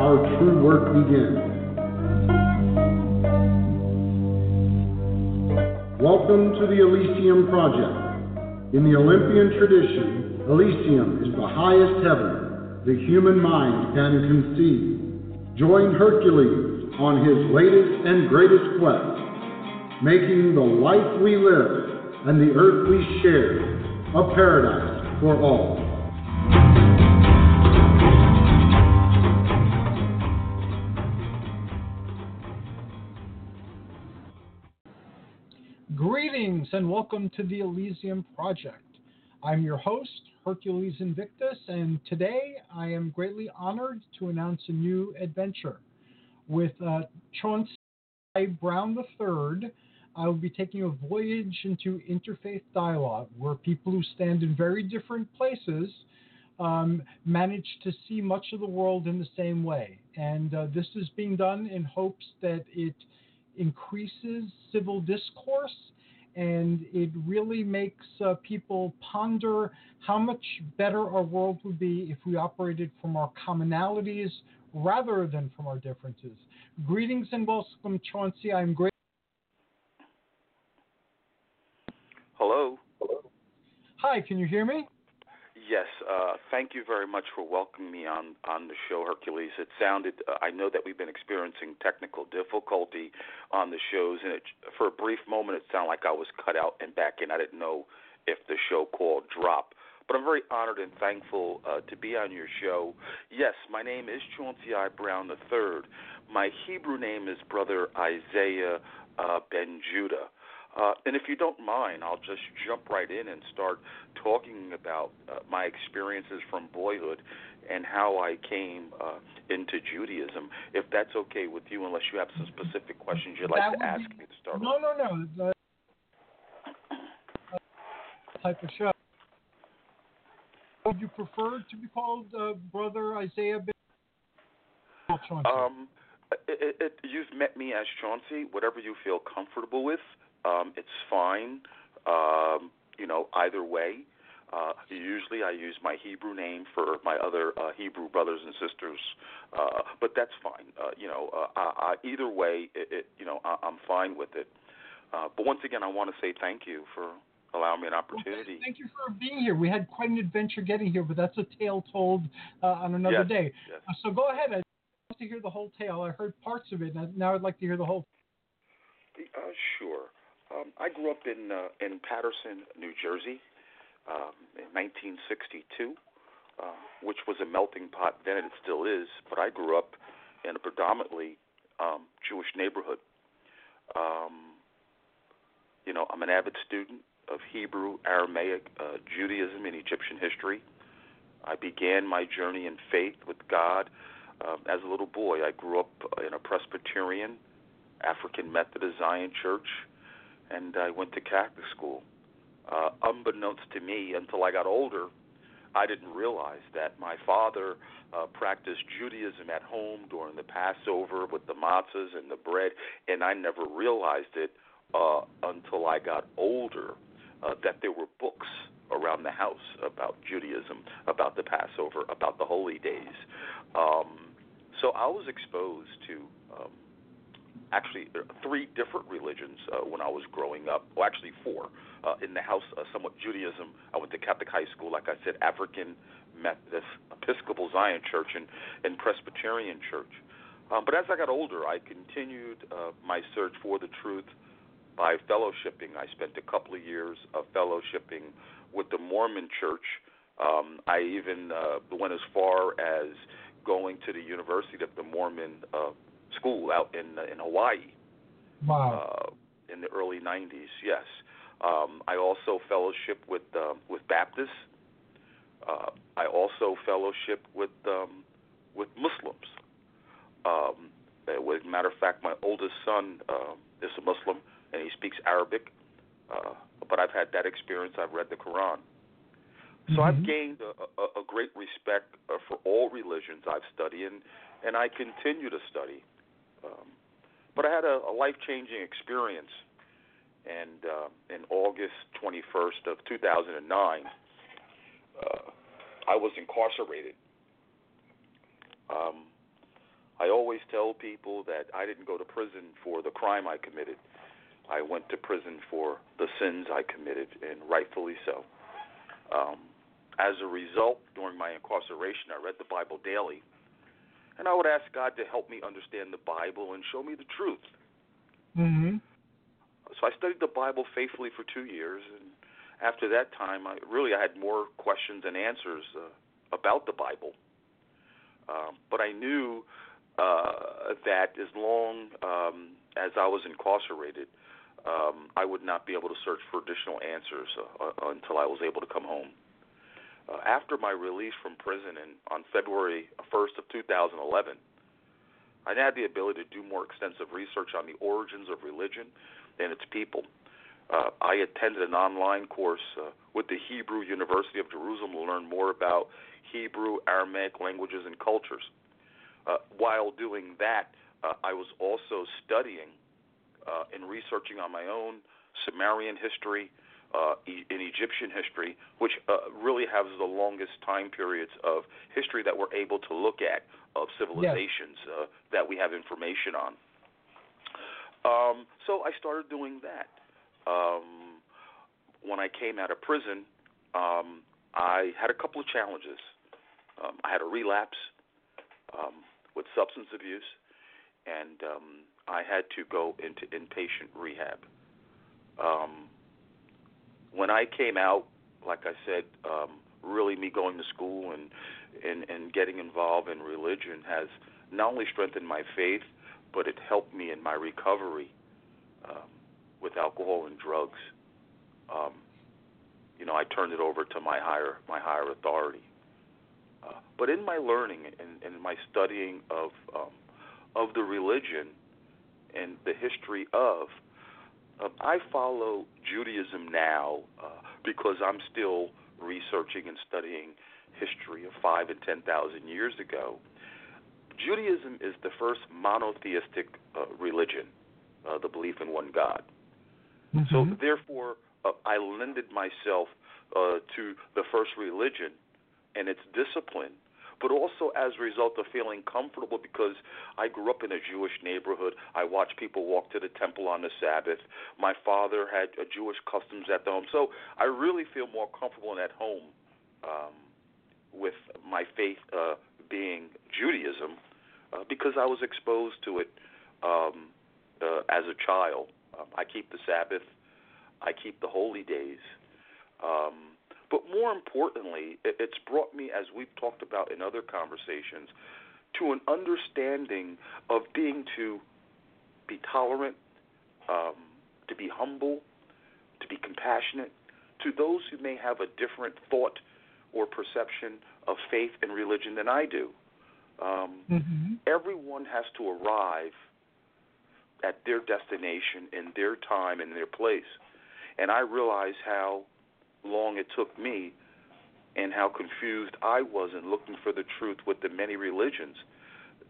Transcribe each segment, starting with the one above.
Our true work begins. Welcome to the Elysium Project. In the Olympian tradition, Elysium is the highest heaven the human mind can conceive. Join Hercules on his latest and greatest quest, making the life we live and the earth we share a paradise for all. And welcome to the Elysium Project. I'm your host, Hercules Invictus, and today I am greatly honored to announce a new adventure. With uh, Chauncey Brown III, I will be taking a voyage into interfaith dialogue where people who stand in very different places um, manage to see much of the world in the same way. And uh, this is being done in hopes that it increases civil discourse and it really makes uh, people ponder how much better our world would be if we operated from our commonalities rather than from our differences. Greetings and welcome, Chauncey. I'm great. Hello. Hi, can you hear me? Yes. Uh, thank you very much for welcoming me on on the show, Hercules. It sounded. Uh, I know that we've been experiencing technical difficulty on the shows, and it, for a brief moment, it sounded like I was cut out and back in. I didn't know if the show call dropped. But I'm very honored and thankful uh, to be on your show. Yes, my name is Chauncey I. Brown III. My Hebrew name is Brother Isaiah uh, Ben Judah. Uh, and if you don't mind, I'll just jump right in and start talking about uh, my experiences from boyhood and how I came uh, into Judaism. If that's okay with you, unless you have some specific questions you'd like That to ask be- me to start. No, no, no. The, type of show. Would you prefer to be called uh, Brother Isaiah Ben? Um, it, it, you've met me as Chauncey. Whatever you feel comfortable with, um, it's fine. Um, you know, either way. Uh, usually, I use my Hebrew name for my other uh, Hebrew brothers and sisters, uh, but that's fine. Uh, you know, uh, I, I, either way, it, it, you know, I, I'm fine with it. Uh, but once again, I want to say thank you for allowing me an Well, opportunity. Thank you for being here. We had quite an adventure getting here, but that's a tale told uh, on another Yes, day. yes. Uh, so go ahead. I'd love to hear the whole tale. I heard parts of it. and Now I'd like to hear the whole. Uh, sure. Um, I grew up in uh, in Paterson, New Jersey, um, in 1962, uh, which was a melting pot then, and it still is. But I grew up in a predominantly um, Jewish neighborhood. Um, you know, I'm an avid student of Hebrew, Aramaic, uh, Judaism, and Egyptian history. I began my journey in faith with God um, as a little boy. I grew up in a Presbyterian, African Methodist Zion church, and I went to Catholic school. Uh, unbeknownst to me, until I got older, I didn't realize that my father uh, practiced Judaism at home during the Passover with the matzahs and the bread, and I never realized it uh, until I got older uh, that there were books around the house about Judaism, about the Passover, about the holy days. Um, so I was exposed to um, actually three different religions uh, when I was growing up. Well, actually four. Uh, in the house, uh, somewhat Judaism. I went to Catholic high school, like I said, African Methodist, Episcopal Zion Church, and, and Presbyterian Church. Um, but as I got older, I continued uh, my search for the truth by fellowshipping. I spent a couple of years of fellowshipping with the Mormon Church. Um, I even uh, went as far as going to the University of the Mormon uh, school out in in Hawaii. Wow. Uh, in the early '90s, yes. Um, I also fellowship with uh, with Baptists. Uh, I also fellowship with um, with Muslims. Um, as a matter of fact, my oldest son uh, is a Muslim and he speaks Arabic. Uh, but I've had that experience. I've read the Quran. So mm-hmm. I've gained a, a, a great respect uh, for all religions I've studied, and, and I continue to study. Um, but I had a, a life-changing experience, and uh, in August 21st of 2009, uh, I was incarcerated. Um, I always tell people that I didn't go to prison for the crime I committed. I went to prison for the sins I committed, and rightfully so. Um, as a result, during my incarceration, I read the Bible daily, and I would ask God to help me understand the Bible and show me the truth. Mm-hmm. So I studied the Bible faithfully for two years, and after that time, I really I had more questions and answers uh, about the Bible. Um, but I knew uh, that as long um, as I was incarcerated, um, I would not be able to search for additional answers uh, uh, until I was able to come home. Uh, after my release from prison in, on February 1st of 2011, I had the ability to do more extensive research on the origins of religion and its people. Uh, I attended an online course uh, with the Hebrew University of Jerusalem to learn more about Hebrew, Aramaic languages, and cultures. Uh, while doing that, uh, I was also studying uh, in researching on my own Sumerian history, e- in Egyptian history, which uh, really has the longest time periods of history that we're able to look at of civilizations yes. uh, that we have information on. Um, so I started doing that. Um, when I came out of prison, um, I had a couple of challenges. Um, I had a relapse um, with substance abuse, and um, I had to go into inpatient rehab. Um, when I came out, like I said, um, really me going to school and, and and getting involved in religion has not only strengthened my faith, but it helped me in my recovery um, with alcohol and drugs. Um, you know, I turned it over to my higher my higher authority. Uh, but in my learning and, and my studying of um, of the religion, and the history of. Uh, I follow Judaism now uh, because I'm still researching and studying history of five and ten thousand years ago. Judaism is the first monotheistic uh, religion, uh, the belief in one God. Mm-hmm. So therefore, uh, I lended myself uh, to the first religion and its discipline but also as a result of feeling comfortable because I grew up in a Jewish neighborhood. I watched people walk to the temple on the Sabbath. My father had a Jewish customs at the home, so I really feel more comfortable and at home um, with my faith uh, being Judaism uh, because I was exposed to it um, uh, as a child. Um, I keep the Sabbath. I keep the holy days. Um, but more importantly, it's brought me, as we've talked about in other conversations, to an understanding of being to be tolerant, um, to be humble, to be compassionate to those who may have a different thought or perception of faith and religion than I do. Um, mm-hmm. Everyone has to arrive at their destination in their time and their place. And I realize how long it took me and how confused I was in looking for the truth with the many religions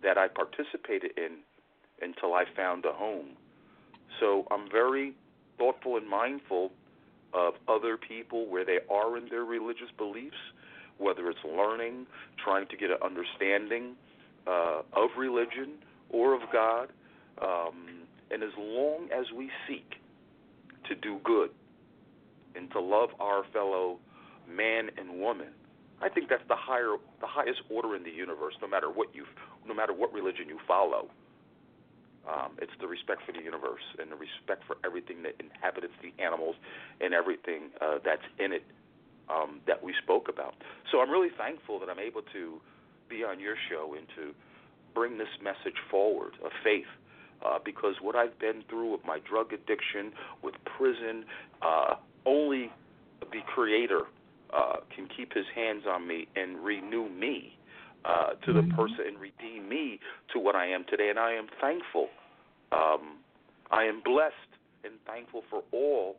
that I participated in until I found a home. So I'm very thoughtful and mindful of other people where they are in their religious beliefs, whether it's learning, trying to get an understanding uh, of religion or of God. Um, And as long as we seek to do good and to love our fellow man and woman, I think that's the higher, the highest order in the universe. No matter what you, no matter what religion you follow, um, it's the respect for the universe and the respect for everything that inhabits the animals and everything uh, that's in it um, that we spoke about. So I'm really thankful that I'm able to be on your show and to bring this message forward of faith. Uh, because what I've been through with my drug addiction, with prison, uh, only the Creator uh, can keep His hands on me and renew me uh, to the mm-hmm. person and redeem me to what I am today. And I am thankful. Um, I am blessed and thankful for all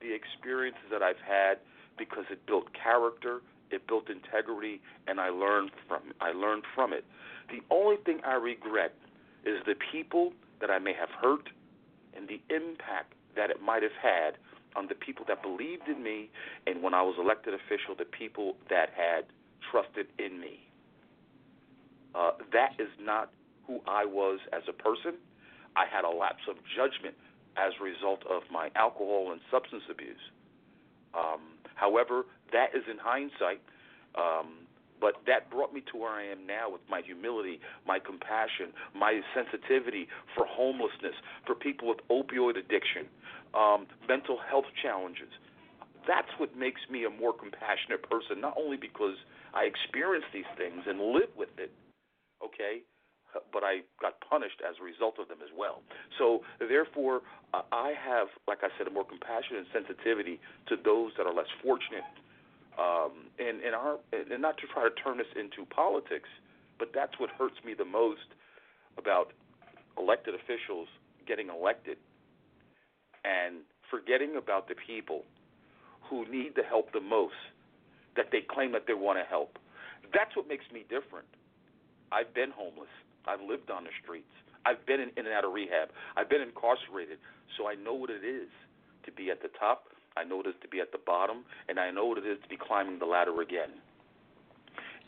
the experiences that I've had because it built character, it built integrity, and I learned from I learned from it. The only thing I regret is the people that I may have hurt and the impact that it might have had on the people that believed in me and when I was elected official, the people that had trusted in me. Uh, that is not who I was as a person. I had a lapse of judgment as a result of my alcohol and substance abuse. Um, however, that is in hindsight. Um, but that brought me to where I am now with my humility, my compassion, my sensitivity for homelessness, for people with opioid addiction, um, mental health challenges. That's what makes me a more compassionate person, not only because I experience these things and live with it, okay, but I got punished as a result of them as well. So therefore, I have, like I said, a more compassion and sensitivity to those that are less fortunate. Um, and and our and not to try to turn this into politics, but that's what hurts me the most about elected officials getting elected and forgetting about the people who need the help the most that they claim that they want to help. That's what makes me different. I've been homeless. I've lived on the streets. I've been in, in and out of rehab. I've been incarcerated. So I know what it is to be at the top. I know what it is to be at the bottom, and I know what it is to be climbing the ladder again.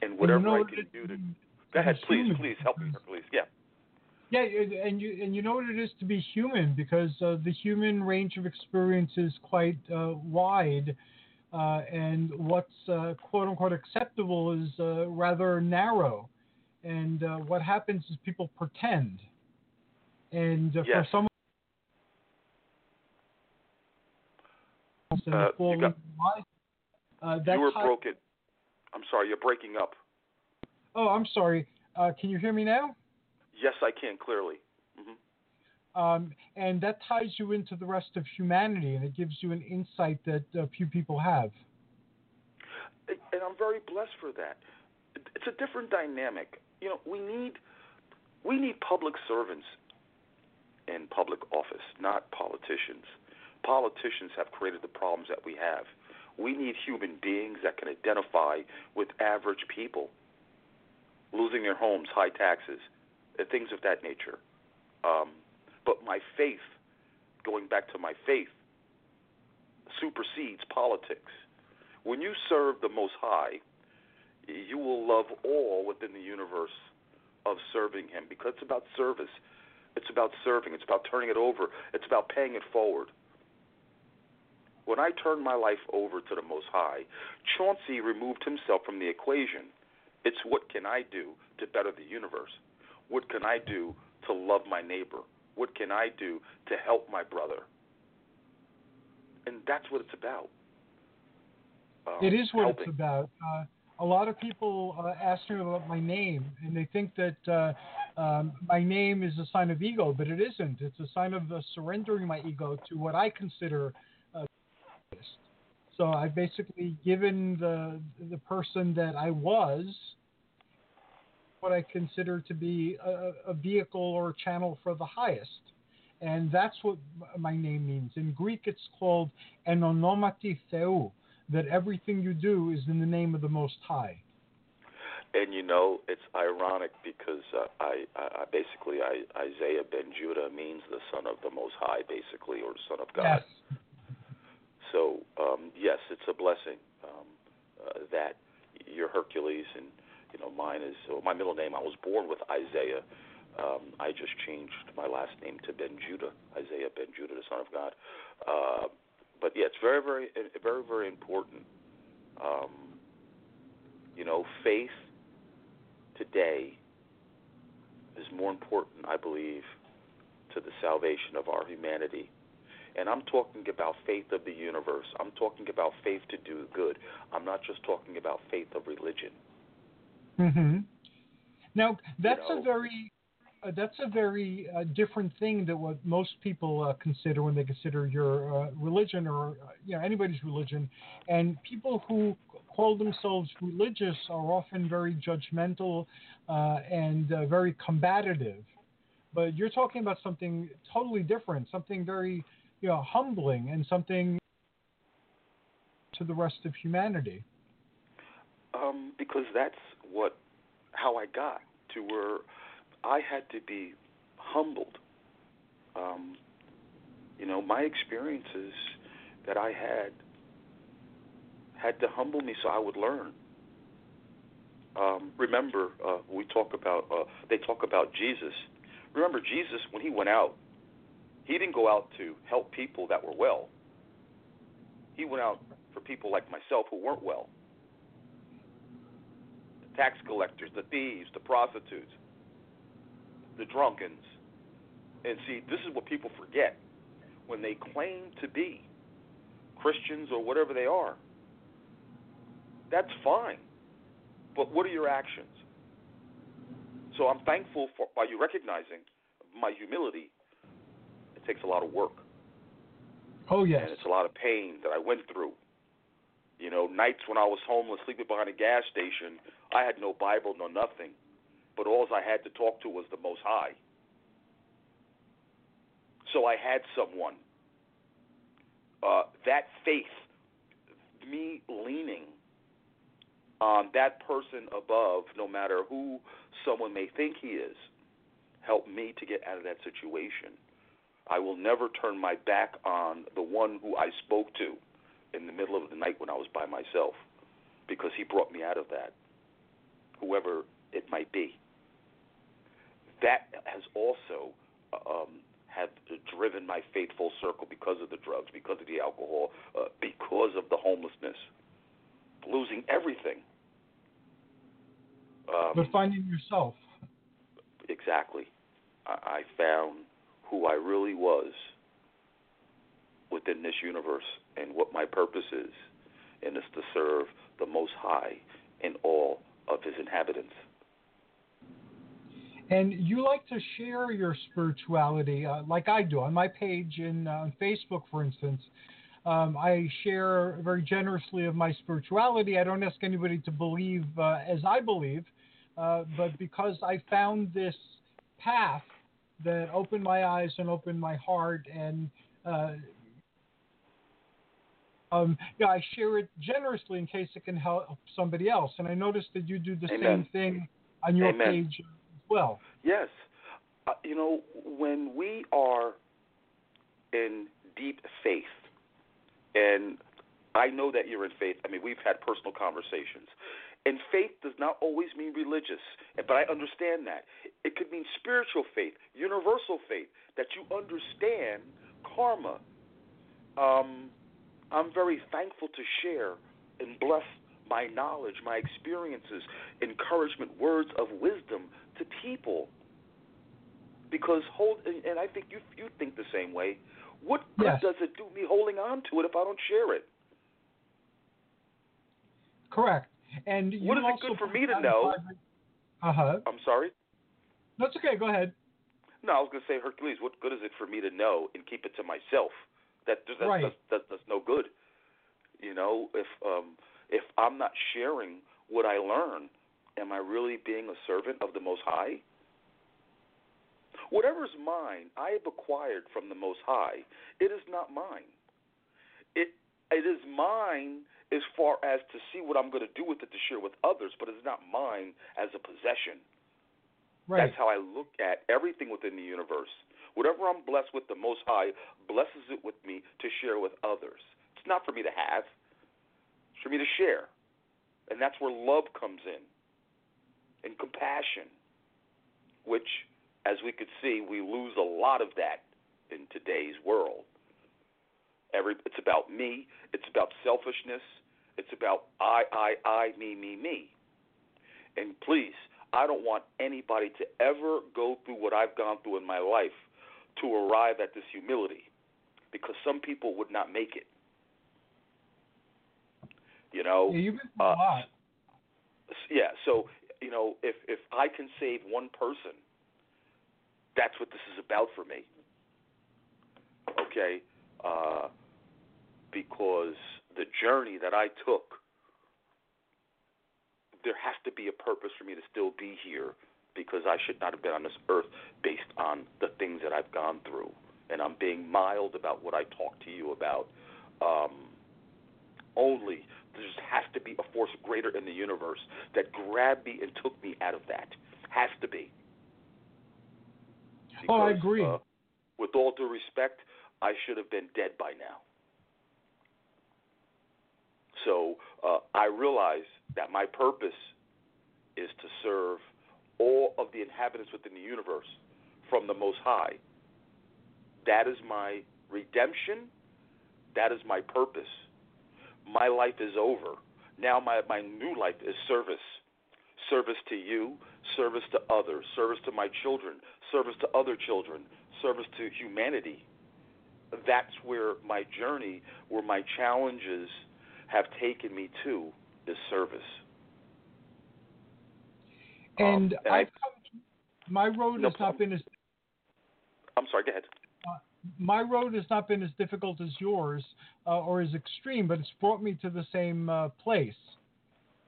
And whatever you know I can do to go ahead, please, please help me, please. Yeah. Yeah, and you and you know what it is to be human because uh, the human range of experience is quite uh, wide, uh, and what's uh, quote unquote acceptable is uh, rather narrow and uh, what happens is people pretend. And uh, yes. for someone uh, you, got, uh, you were broken. I'm sorry, you're breaking up. Oh, I'm sorry. Uh, can you hear me now? Yes, I can clearly. Mm-hmm. Um, and that ties you into the rest of humanity, and it gives you an insight that uh, few people have. And I'm very blessed for that. It's a different dynamic you know, we need we need public servants in public office, not politicians. Politicians have created the problems that we have. We need human beings that can identify with average people losing their homes, high taxes, things of that nature. Um, but my faith, going back to my faith, supersedes politics. When you serve the Most High, you will love all within the universe of serving Him because it's about service. It's about serving. It's about turning it over. It's about paying it forward. When I turned my life over to the Most High, Chauncey removed himself from the equation. It's what can I do to better the universe? What can I do to love my neighbor? What can I do to help my brother? And that's what it's about. Um, it is what helping. it's about. Uh, a lot of people uh, ask me about my name, and they think that uh, um, my name is a sign of ego, but it isn't. It's a sign of uh, surrendering my ego to what I consider. Uh, so I've basically given the the person that I was what I consider to be a, a vehicle or a channel for the highest. And that's what my name means. In Greek, it's called enonomati theou that everything you do is in the name of the Most High. And you know, it's ironic because uh, I, I basically I, Isaiah ben Judah means the son of the Most High, basically, or son of God. Yes. So um, yes, it's a blessing um, uh, that you're Hercules, and you know mine is well, my middle name. I was born with Isaiah, Um, I just changed my last name to Ben Judah, Isaiah Ben Judah, the Son of God. Uh, but yeah, it's very, very, very, very important. Um, you know, faith today is more important, I believe, to the salvation of our humanity. And I'm talking about faith of the universe. I'm talking about faith to do good. I'm not just talking about faith of religion. Mm-hmm. Now, that's You know? a very uh, that's a very uh, different thing than what most people uh, consider when they consider your uh, religion or uh, you know anybody's religion. And people who call themselves religious are often very judgmental uh, and uh, very combative. But you're talking about something totally different, something very you know humbling, and something to the rest of humanity. Um, because that's what how I got to where I had to be humbled. Um, you know, my experiences that I had had to humble me so I would learn. Um, remember, uh, we talk about uh, they talk about Jesus. Remember, Jesus when he went out, he didn't go out to help people that were well. He went out for people like myself who weren't well. The tax collectors, the thieves, the prostitutes, the drunkens. And see, this is what people forget when they claim to be Christians or whatever they are. That's fine. But what are your actions? So I'm thankful for by you recognizing my humility. It takes a lot of work. Oh yes. And it's a lot of pain that I went through. You know, nights when I was homeless, sleeping behind a gas station, I had no Bible, no nothing. But all I had to talk to was the Most High. So I had someone. Uh, that faith, me leaning on that person above, no matter who someone may think he is, helped me to get out of that situation. I will never turn my back on the one who I spoke to in the middle of the night when I was by myself because he brought me out of that, whoever it might be. That has also um, have driven my faith full circle because of the drugs, because of the alcohol, uh, because of the homelessness, losing everything. Um, but finding yourself. Exactly. I, I found who I really was within this universe and what my purpose is, and it's to serve the Most High and all of His inhabitants. And you like to share your spirituality, uh, like I do on my page in uh, Facebook, for instance. Um, I share very generously of my spirituality. I don't ask anybody to believe uh, as I believe, uh, but because I found this path that opened my eyes and opened my heart, and uh, um, yeah, I share it generously in case it can help somebody else. And I noticed that you do the Amen. same thing on your Amen. page as well. Yes. Uh, you know, when we are in deep faith, and I know that you're in faith, I mean, we've had personal conversations. And faith does not always mean religious, but I understand that. It could mean spiritual faith, universal faith, that you understand karma. Um, I'm very thankful to share and bless my knowledge, my experiences, encouragement, words of wisdom to people. Because hold, and I think you you think the same way. What good Yes. does it do me holding on to it if I don't share it? Correct. And you What is it good for me to know? Uh huh. I'm sorry. That's okay. Go ahead. No, I was going to say Hercules. What good is it for me to know and keep it to myself? That that, Right. that, that that's no good. You know, if um if I'm not sharing what I learn, am I really being a servant of the Most High? Whatever is mine, I have acquired from the Most High. It is not mine. It it is mine as far as to see what I'm going to do with it to share with others, but it's not mine as a possession. Right. That's how I look at everything within the universe. Whatever I'm blessed with, the Most High blesses it with me to share with others. It's not for me to have, it's for me to share. And that's where love comes in and compassion, which as we could see, we lose a lot of that in today's world. Every it's about me, it's about selfishness, it's about I, I, I, me, me, me. And please, I don't want anybody to ever go through what I've gone through in my life to arrive at this humility because some people would not make it. You know, yeah, you've been through uh, a lot. Yeah, so you know, if if I can save one person, that's what this is about for me. Okay, uh, because the journey that I took, there has to be a purpose for me to still be here because I should not have been on this earth based on the things that I've gone through. And I'm being mild about what I talk to you about. Um, only there just has to be a force greater in the universe that grabbed me and took me out of that. Has to be. Because, oh, I agree. Uh, with all due respect, I should have been dead by now. So uh, I realize that my purpose is to serve all of the inhabitants within the universe from the Most High. That is my redemption. That is my purpose. My life is over. Now my, my new life is service. Service to you, service to others, service to my children, service to other children, service to humanity. That's where my journey, where my challenges have taken me to, is service. And, um, and I, my road no has not been as. I'm sorry. Go ahead. Uh, my road has not been as difficult as yours uh, or as extreme, but it's brought me to the same uh, place.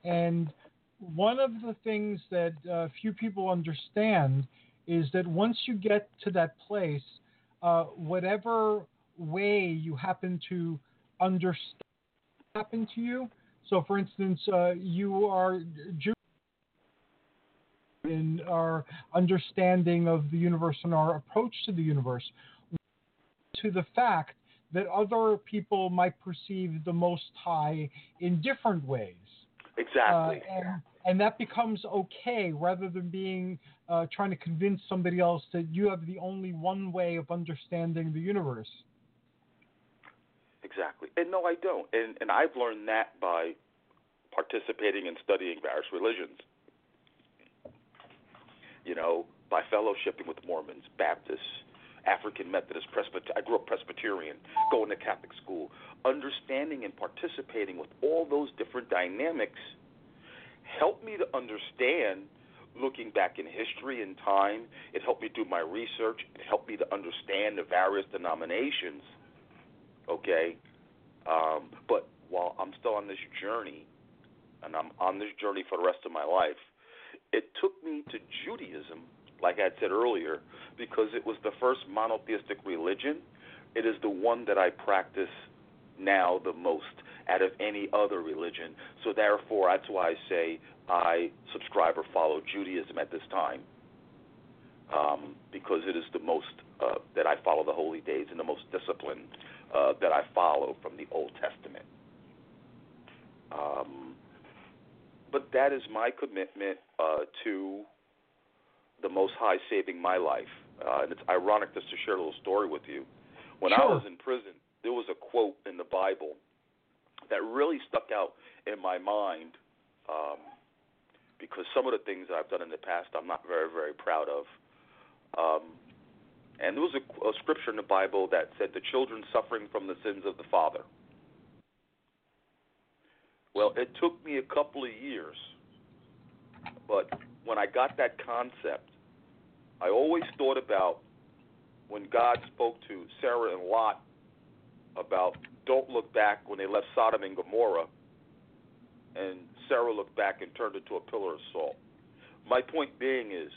And one of the things that uh, few people understand is that once you get to that place, uh, whatever way you happen to understand happen to you. So, for instance, uh, you are Jewish in our understanding of the universe and our approach to the universe, to the fact that other people might perceive the Most High in different ways. Exactly. Uh, and, and, that becomes okay rather than being uh, trying to convince somebody else that you have the only one way of understanding the universe. Exactly. And no, I don't. And and I've learned that by participating and studying various religions. You know, by fellowshipping with Mormons, Baptists, African Methodist, Presbyterian. I grew up Presbyterian, going to Catholic school, understanding and participating with all those different dynamics helped me to understand looking back in history and time. It helped me do my research. It helped me to understand the various denominations okay? Um, but while I'm still on this journey, and I'm on this journey for the rest of my life, it took me to Judaism, like I said earlier, because it was the first monotheistic religion. It is the one that I practice now the most out of any other religion. So therefore, that's why I say I subscribe or follow Judaism at this time, um, because it is the most uh, that I follow the holy days and the most disciplined uh, that I follow from the Old Testament. Um, but that is my commitment uh, to the Most High saving my life. Uh, and it's ironic just to share a little story with you. When sure. I was in prison, there was a quote in the Bible that really stuck out in my mind um, because some of the things I've done in the past I'm not very, very proud of. Um, and there was a, a scripture in the Bible that said the children suffering from the sins of the father. Well, it took me a couple of years, but when I got that concept, I always thought about when God spoke to Sarah and Lot about don't look back when they left Sodom and Gomorrah, and Sarah looked back and turned into a pillar of salt. My point being is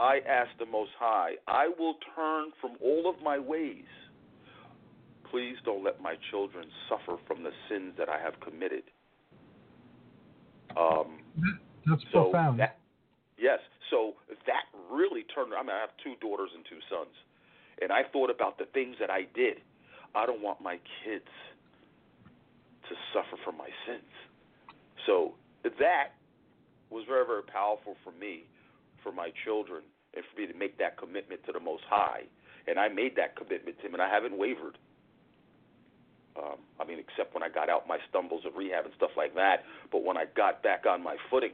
I ask the Most High, I will turn from all of my ways. Please don't let my children suffer from the sins that I have committed. Um, That's so profound. That, yes. So that really turned. I mean, I have two daughters and two sons, and I thought about the things that I did. I don't want my kids to suffer from my sins. So that was very, very powerful for me for my children and for me to make that commitment to the Most High. And I made that commitment to Him, and I haven't wavered. Um, I mean, except when I got out my stumbles of rehab and stuff like that. But when I got back on my footing,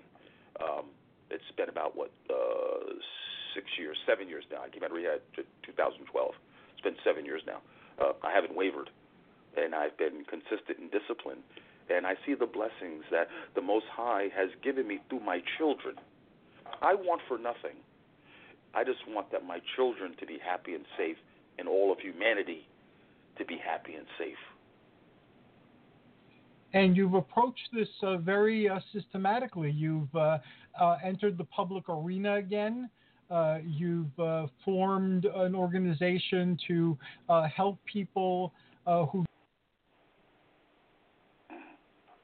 um, it's been about what uh, six years, seven years now. I came out of rehab in 2012. It's been seven years now. Uh, I haven't wavered, and I've been consistent and disciplined. And I see the blessings that the Most High has given me through my children. I want for nothing. I just want that my children to be happy and safe, and all of humanity to be happy and safe. And you've approached this uh, very uh, systematically. You've uh, uh entered the public arena again. Uh, you've uh, formed an organization to help people who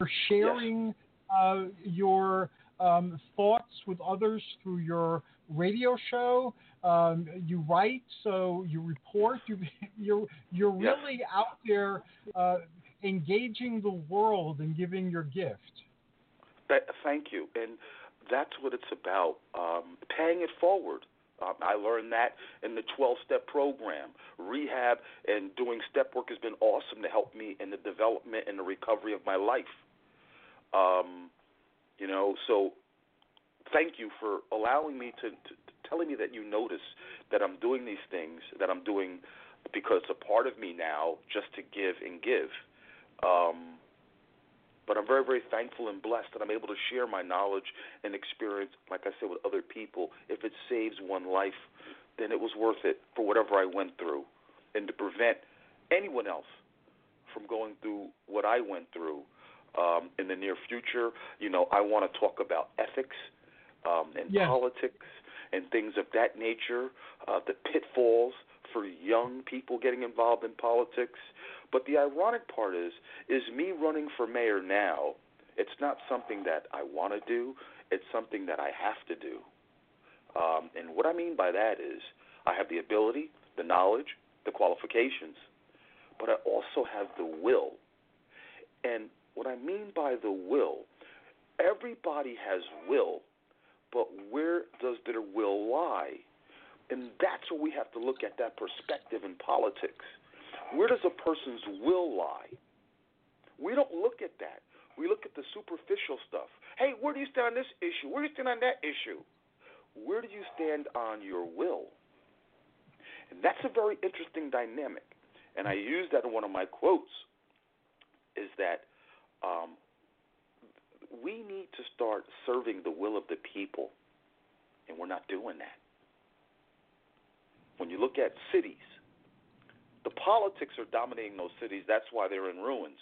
are sharing yes. your um, thoughts with others through your radio show. Um, you write, so you report. You, you're you're really yes. out there engaging the world and giving your gift. thank you, and that's what it's about. Um, paying it forward. Um, I learned that in the 12 step program. Rehab and doing step work has been awesome to help me in the development and the recovery of my life. Um, you know, so thank you for allowing me to, to, to telling me that you notice that I'm doing these things, that I'm doing because it's a part of me now just to give and give. Um, but I'm very, very thankful and blessed that I'm able to share my knowledge and experience, like I said, with other people. If it saves one life, then it was worth it for whatever I went through. And to prevent anyone else from going through what I went through um, in the near future, you know, I want to talk about ethics um, and yes. politics and things of that nature, uh, the pitfalls for young people getting involved in politics, but the ironic part is, is me running for mayor now. It's not something that I want to do. It's something that I have to do. Um, and what I mean by that is, I have the ability, the knowledge, the qualifications, but I also have the will. And what I mean by the will, everybody has will, but where does their will lie? And that's where we have to look at that perspective in politics. Where does a person's will lie? We don't look at that. We look at the superficial stuff. Hey, where do you stand on this issue? Where do you stand on that issue? Where do you stand on your will? And that's a very interesting dynamic. And I use that in one of my quotes is that um, we need to start serving the will of the people, and we're not doing that. When you look at cities, the politics are dominating those cities. That's why they're in ruins.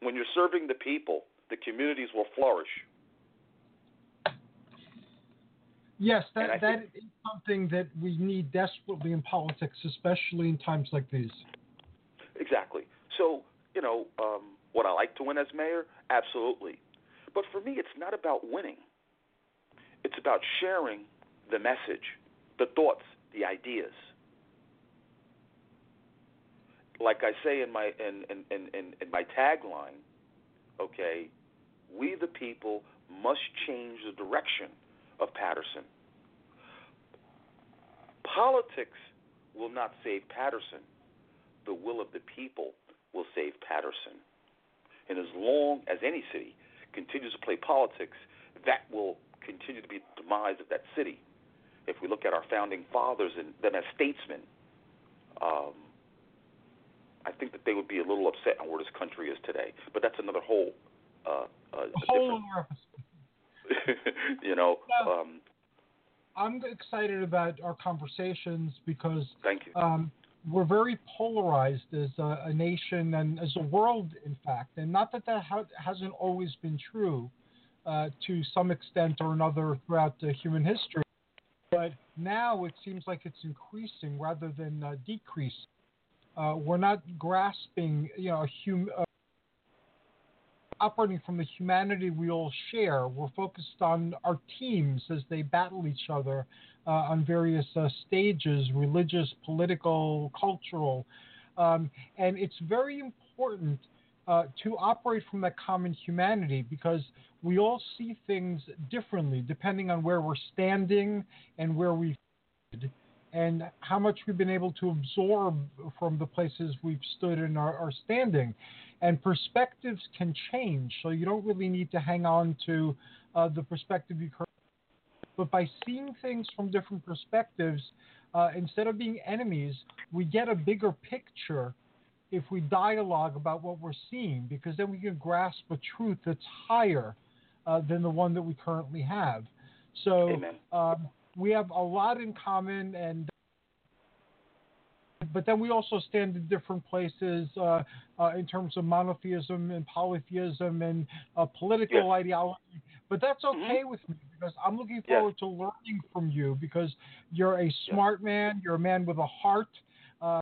When you're serving the people, the communities will flourish. Yes, that, that think, is something that we need desperately in politics, especially in times like these. Exactly. So, you know, um, would I like to win as mayor? Absolutely. But for me, it's not about winning. It's about sharing the message, the thoughts, the ideas like I say in my in in, in, in my tagline, okay, we the people must change the direction of Paterson. Politics will not save Paterson. The will of the people will save Paterson. And as long as any city continues to play politics, that will continue to be the demise of that city. If we look at our founding fathers and them as statesmen, um, I think that they would be a little upset on where this country is today. But that's another whole. Uh, uh, a whole you know. Um, I'm excited about our conversations because thank you. Um, we're very polarized as a, a, nation and as a world, in fact, and not that that ha- hasn't always been true uh, to some extent or another throughout human history, but now it seems like it's increasing rather than uh, decreasing. Uh, we're not grasping, you know, hum, uh, operating from the humanity we all share. We're focused on our teams as they battle each other uh, on various uh, stages religious, political, cultural. Um, and it's very important uh, to operate from that common humanity because we all see things differently depending on where we're standing and where we've and how much we've been able to absorb from the places we've stood and are, are standing. And perspectives can change, so you don't really need to hang on to uh, the perspective you currently. But by seeing things from different perspectives, uh, instead of being enemies, we get a bigger picture if we dialogue about what we're seeing, because then we can grasp a truth that's higher uh, than the one that we currently have. So um, we have a lot in common, and but then we also stand in different places uh, uh, in terms of monotheism and polytheism and uh, political yes. ideology. But that's mm-hmm. okay mm-hmm. with me because I'm looking forward to learning from you because you're a smart man, you're a man with a heart. Uh,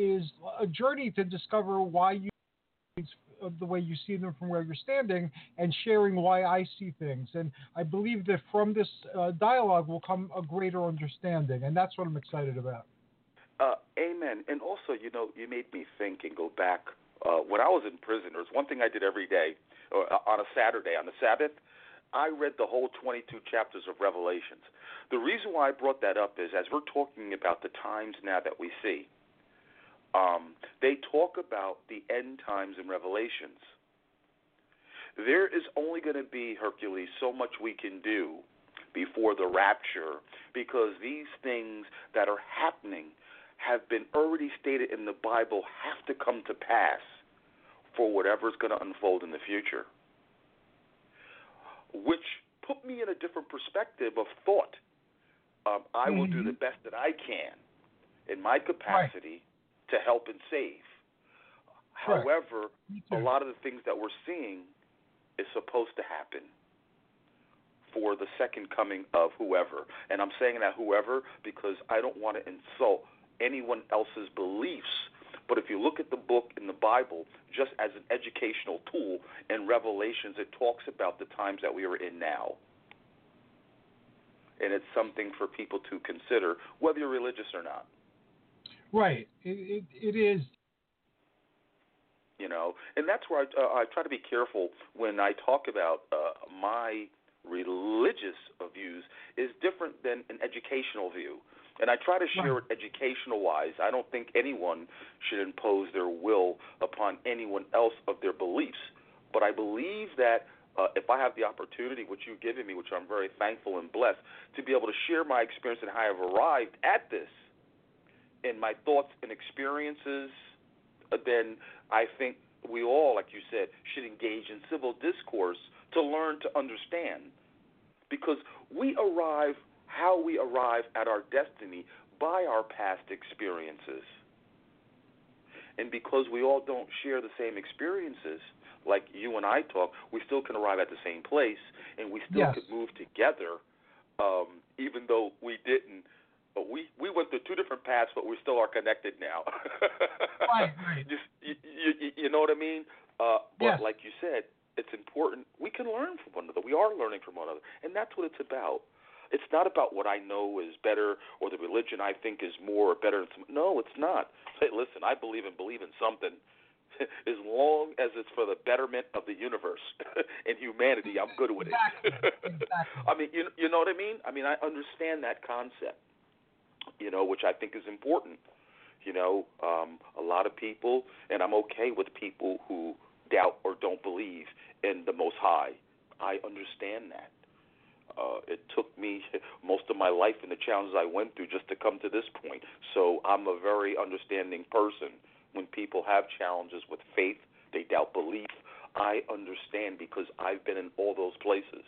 is a journey to discover why you of the way you see them from where you're standing and sharing why I see things. And I believe that from this uh, dialogue will come a greater understanding, and that's what I'm excited about. Uh, amen. And also, you know, you made me think and go back. Uh, when I was in prison, there was one thing I did every day, or uh, on a Saturday, on the Sabbath. I read the whole 22 chapters of Revelations. The reason why I brought that up is as we're talking about the times now that we see, um, they talk about the end times in Revelations. There is only going to be, Hercules, so much we can do before the rapture because these things that are happening have been already stated in the Bible have to come to pass for whatever is going to unfold in the future. Which put me in a different perspective of thought. Um, I mm-hmm. will do mm-hmm. the best that I can in my capacity to help and save. However, a lot of the things that we're seeing is supposed to happen for the second coming of whoever. And I'm saying that whoever because I don't want to insult anyone else's beliefs. But if you look at the book in the Bible, just as an educational tool, in Revelations, it talks about the times that we are in now. And it's something for people to consider, whether you're religious or not. Right. It, it, it is. You know, and that's where I, uh, I try to be careful when I talk about uh, my religious views is different than an educational view. And I try to share right. it educational wise. I don't think anyone should impose their will upon anyone else of their beliefs. But I believe that uh, if I have the opportunity, which you've given me, which I'm very thankful and blessed, to be able to share my experience and how I've arrived at this, in my thoughts and experiences, uh, then I think we all, like you said, should engage in civil discourse to learn to understand. Because we arrive how we arrive at our destiny by our past experiences. And because we all don't share the same experiences, like you and I talk, we still can arrive at the same place and we still yes. could move together, um, even though we didn't but we we went through two different paths, but we still are connected now. right, right. Just you, you, you know what I mean? Uh, but yes. like you said, it's important. We can learn from one another. We are learning from one another, and that's what it's about. It's not about what I know is better or the religion I think is more or better. No, it's not. Hey, listen, I believe in believe in something. as long as it's for the betterment of the universe and humanity, I'm good with exactly. it. exactly. I mean, you you know what I mean? I mean, I understand that concept you know, which I think is important. You know, um, a lot of people, and I'm okay with people who doubt or don't believe in the Most High. I understand that. Uh, it took me most of my life and the challenges I went through just to come to this point. So I'm a very understanding person. When people have challenges with faith, they doubt belief. I understand because I've been in all those places.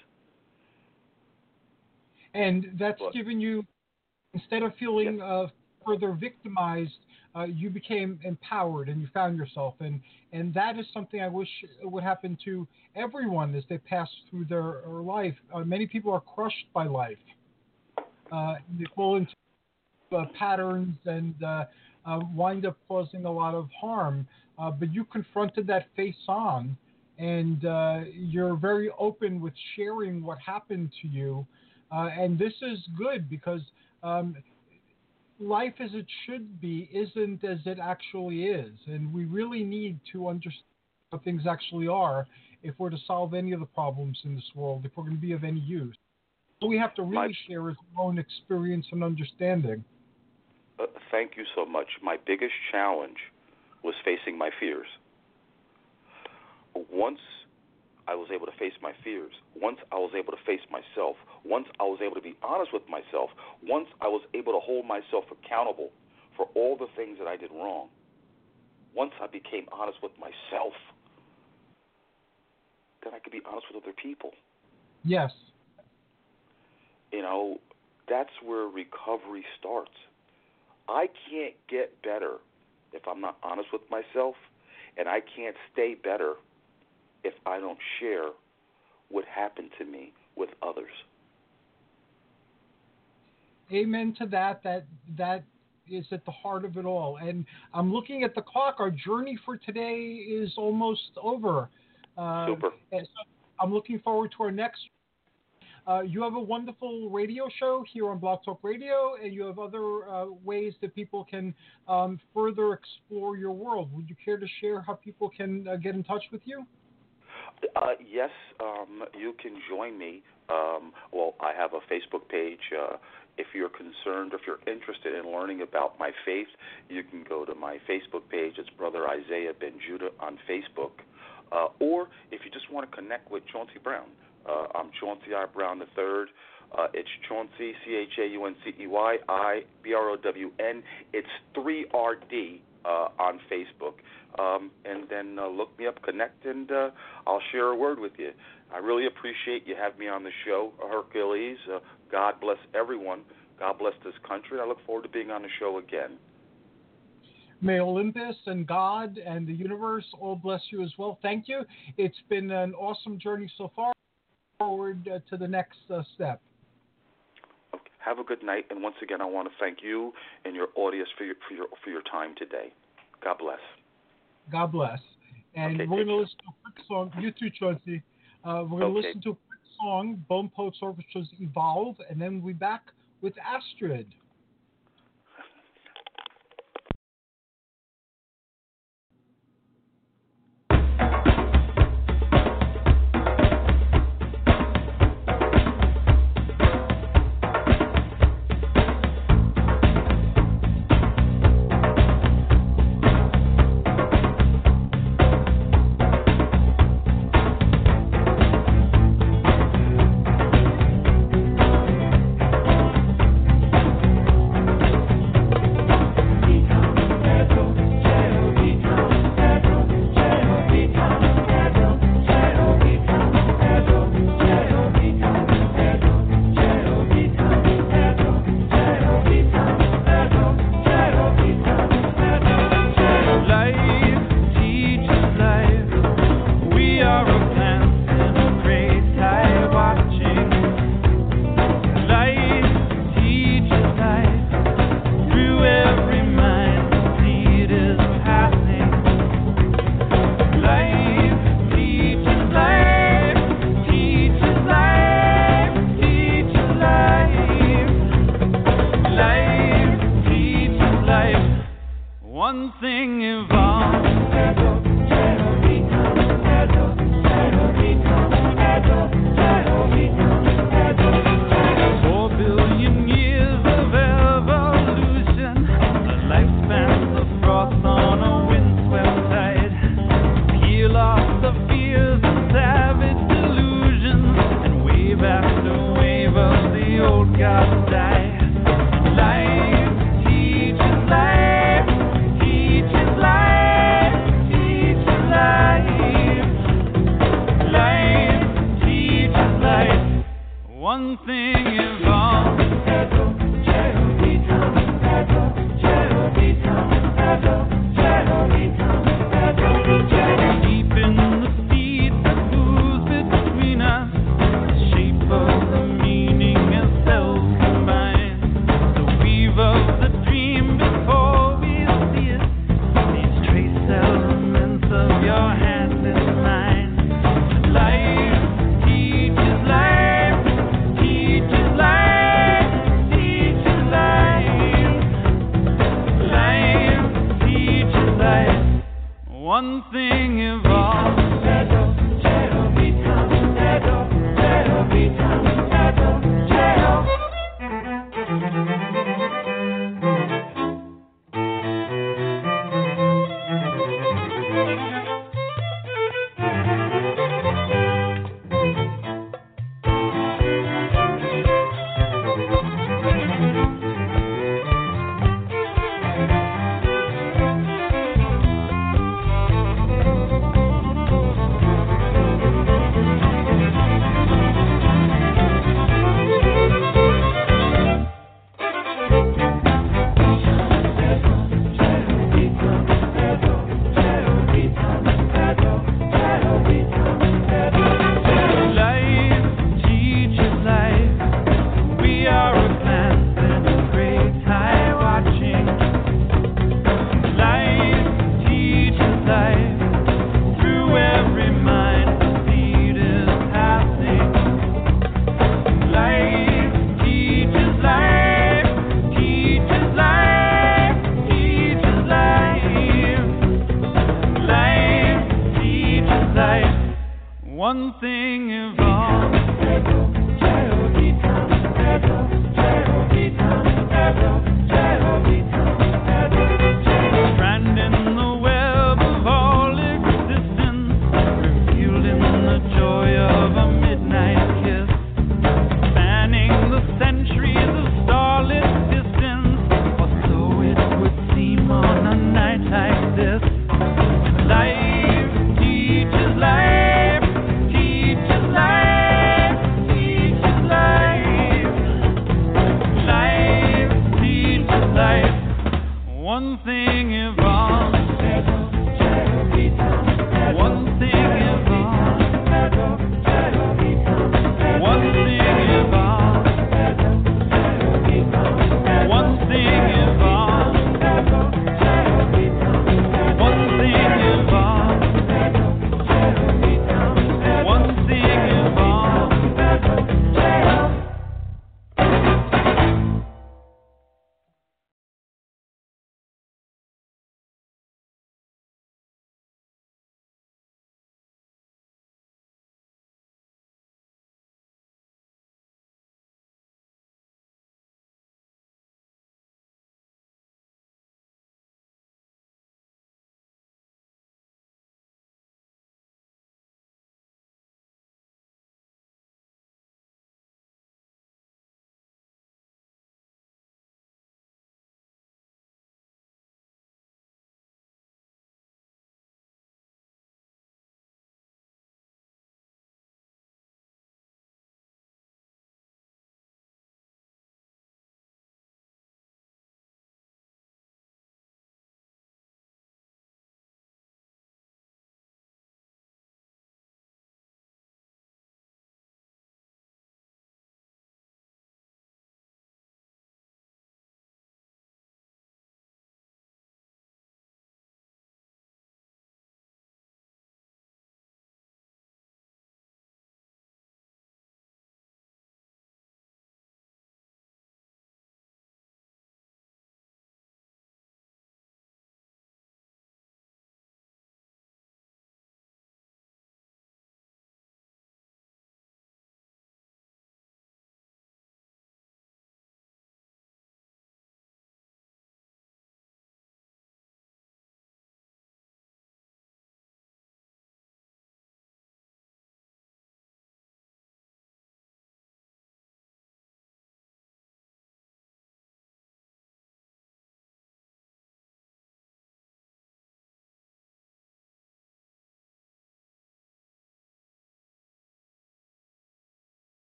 And that's but, given you Instead of feeling yes. uh, further victimized, uh, you became empowered and you found yourself. And, and that is something I wish would happen to everyone as they pass through their, life. Uh, many people are crushed by life. Uh, they fall into uh, patterns and uh, wind up causing a lot of harm. but you confronted that face on, and you're very open with sharing what happened to you. and this is good because um, life as it should be isn't as it actually is. And we really need to understand what things actually are if we're to solve any of the problems in this world, if we're going to be of any use. we have to really My- share is our own experience and understanding. Uh, thank you so much. My biggest challenge was facing my fears. Once I was able to face my fears, once I was able to face myself, once I was able to be honest with myself, once I was able to hold myself accountable for all the things that I did wrong, once I became honest with myself, then I could be honest with other people. Yes. You know, that's where recovery starts. I can't get better if I'm not honest with myself, and I can't stay better if I don't share what happened to me with others. Amen to that. That that is at the heart of it all. And I'm looking at the clock. Our journey for today is almost over. Uh, Super. so I'm looking forward to our next. Uh, you have a wonderful radio show here on Blog Talk Radio, and you have other uh, ways that people can um, further explore your world. Would you care to share how people can uh, get in touch with you? Uh, yes, um, you can join me. Um, well, I have a Facebook page. Uh, if you're concerned, if you're interested in learning about my faith, you can go to my Facebook page. It's Brother Isaiah Ben Judah on Facebook. Uh, or if you just want to connect with Chauncey Brown, uh, I'm Chauncey I. Brown III. Uh, it's Chauncey, C H A U N C E Y I B R O W N. It's 3RD uh, on Facebook. Um, and then uh, look me up, connect, and uh, I'll share a word with you. I really appreciate you having me on the show, Hercules. Uh, God bless everyone. God bless this country. I look forward to being on the show again. May Olympus and God and the universe all bless you as well. Thank you. It's been an awesome journey so far. Forward uh, to the next uh, step. Have a good night, and once again, I want to thank you and your audience for your for your for your time today. God bless. God bless. And Okay, we're going to listen to a quick song. You too, Chauncey. Uh, we're going to Okay. listen to a quick song, Bone Poets Orchestra's Evolve, and then we'll be back with Astrid.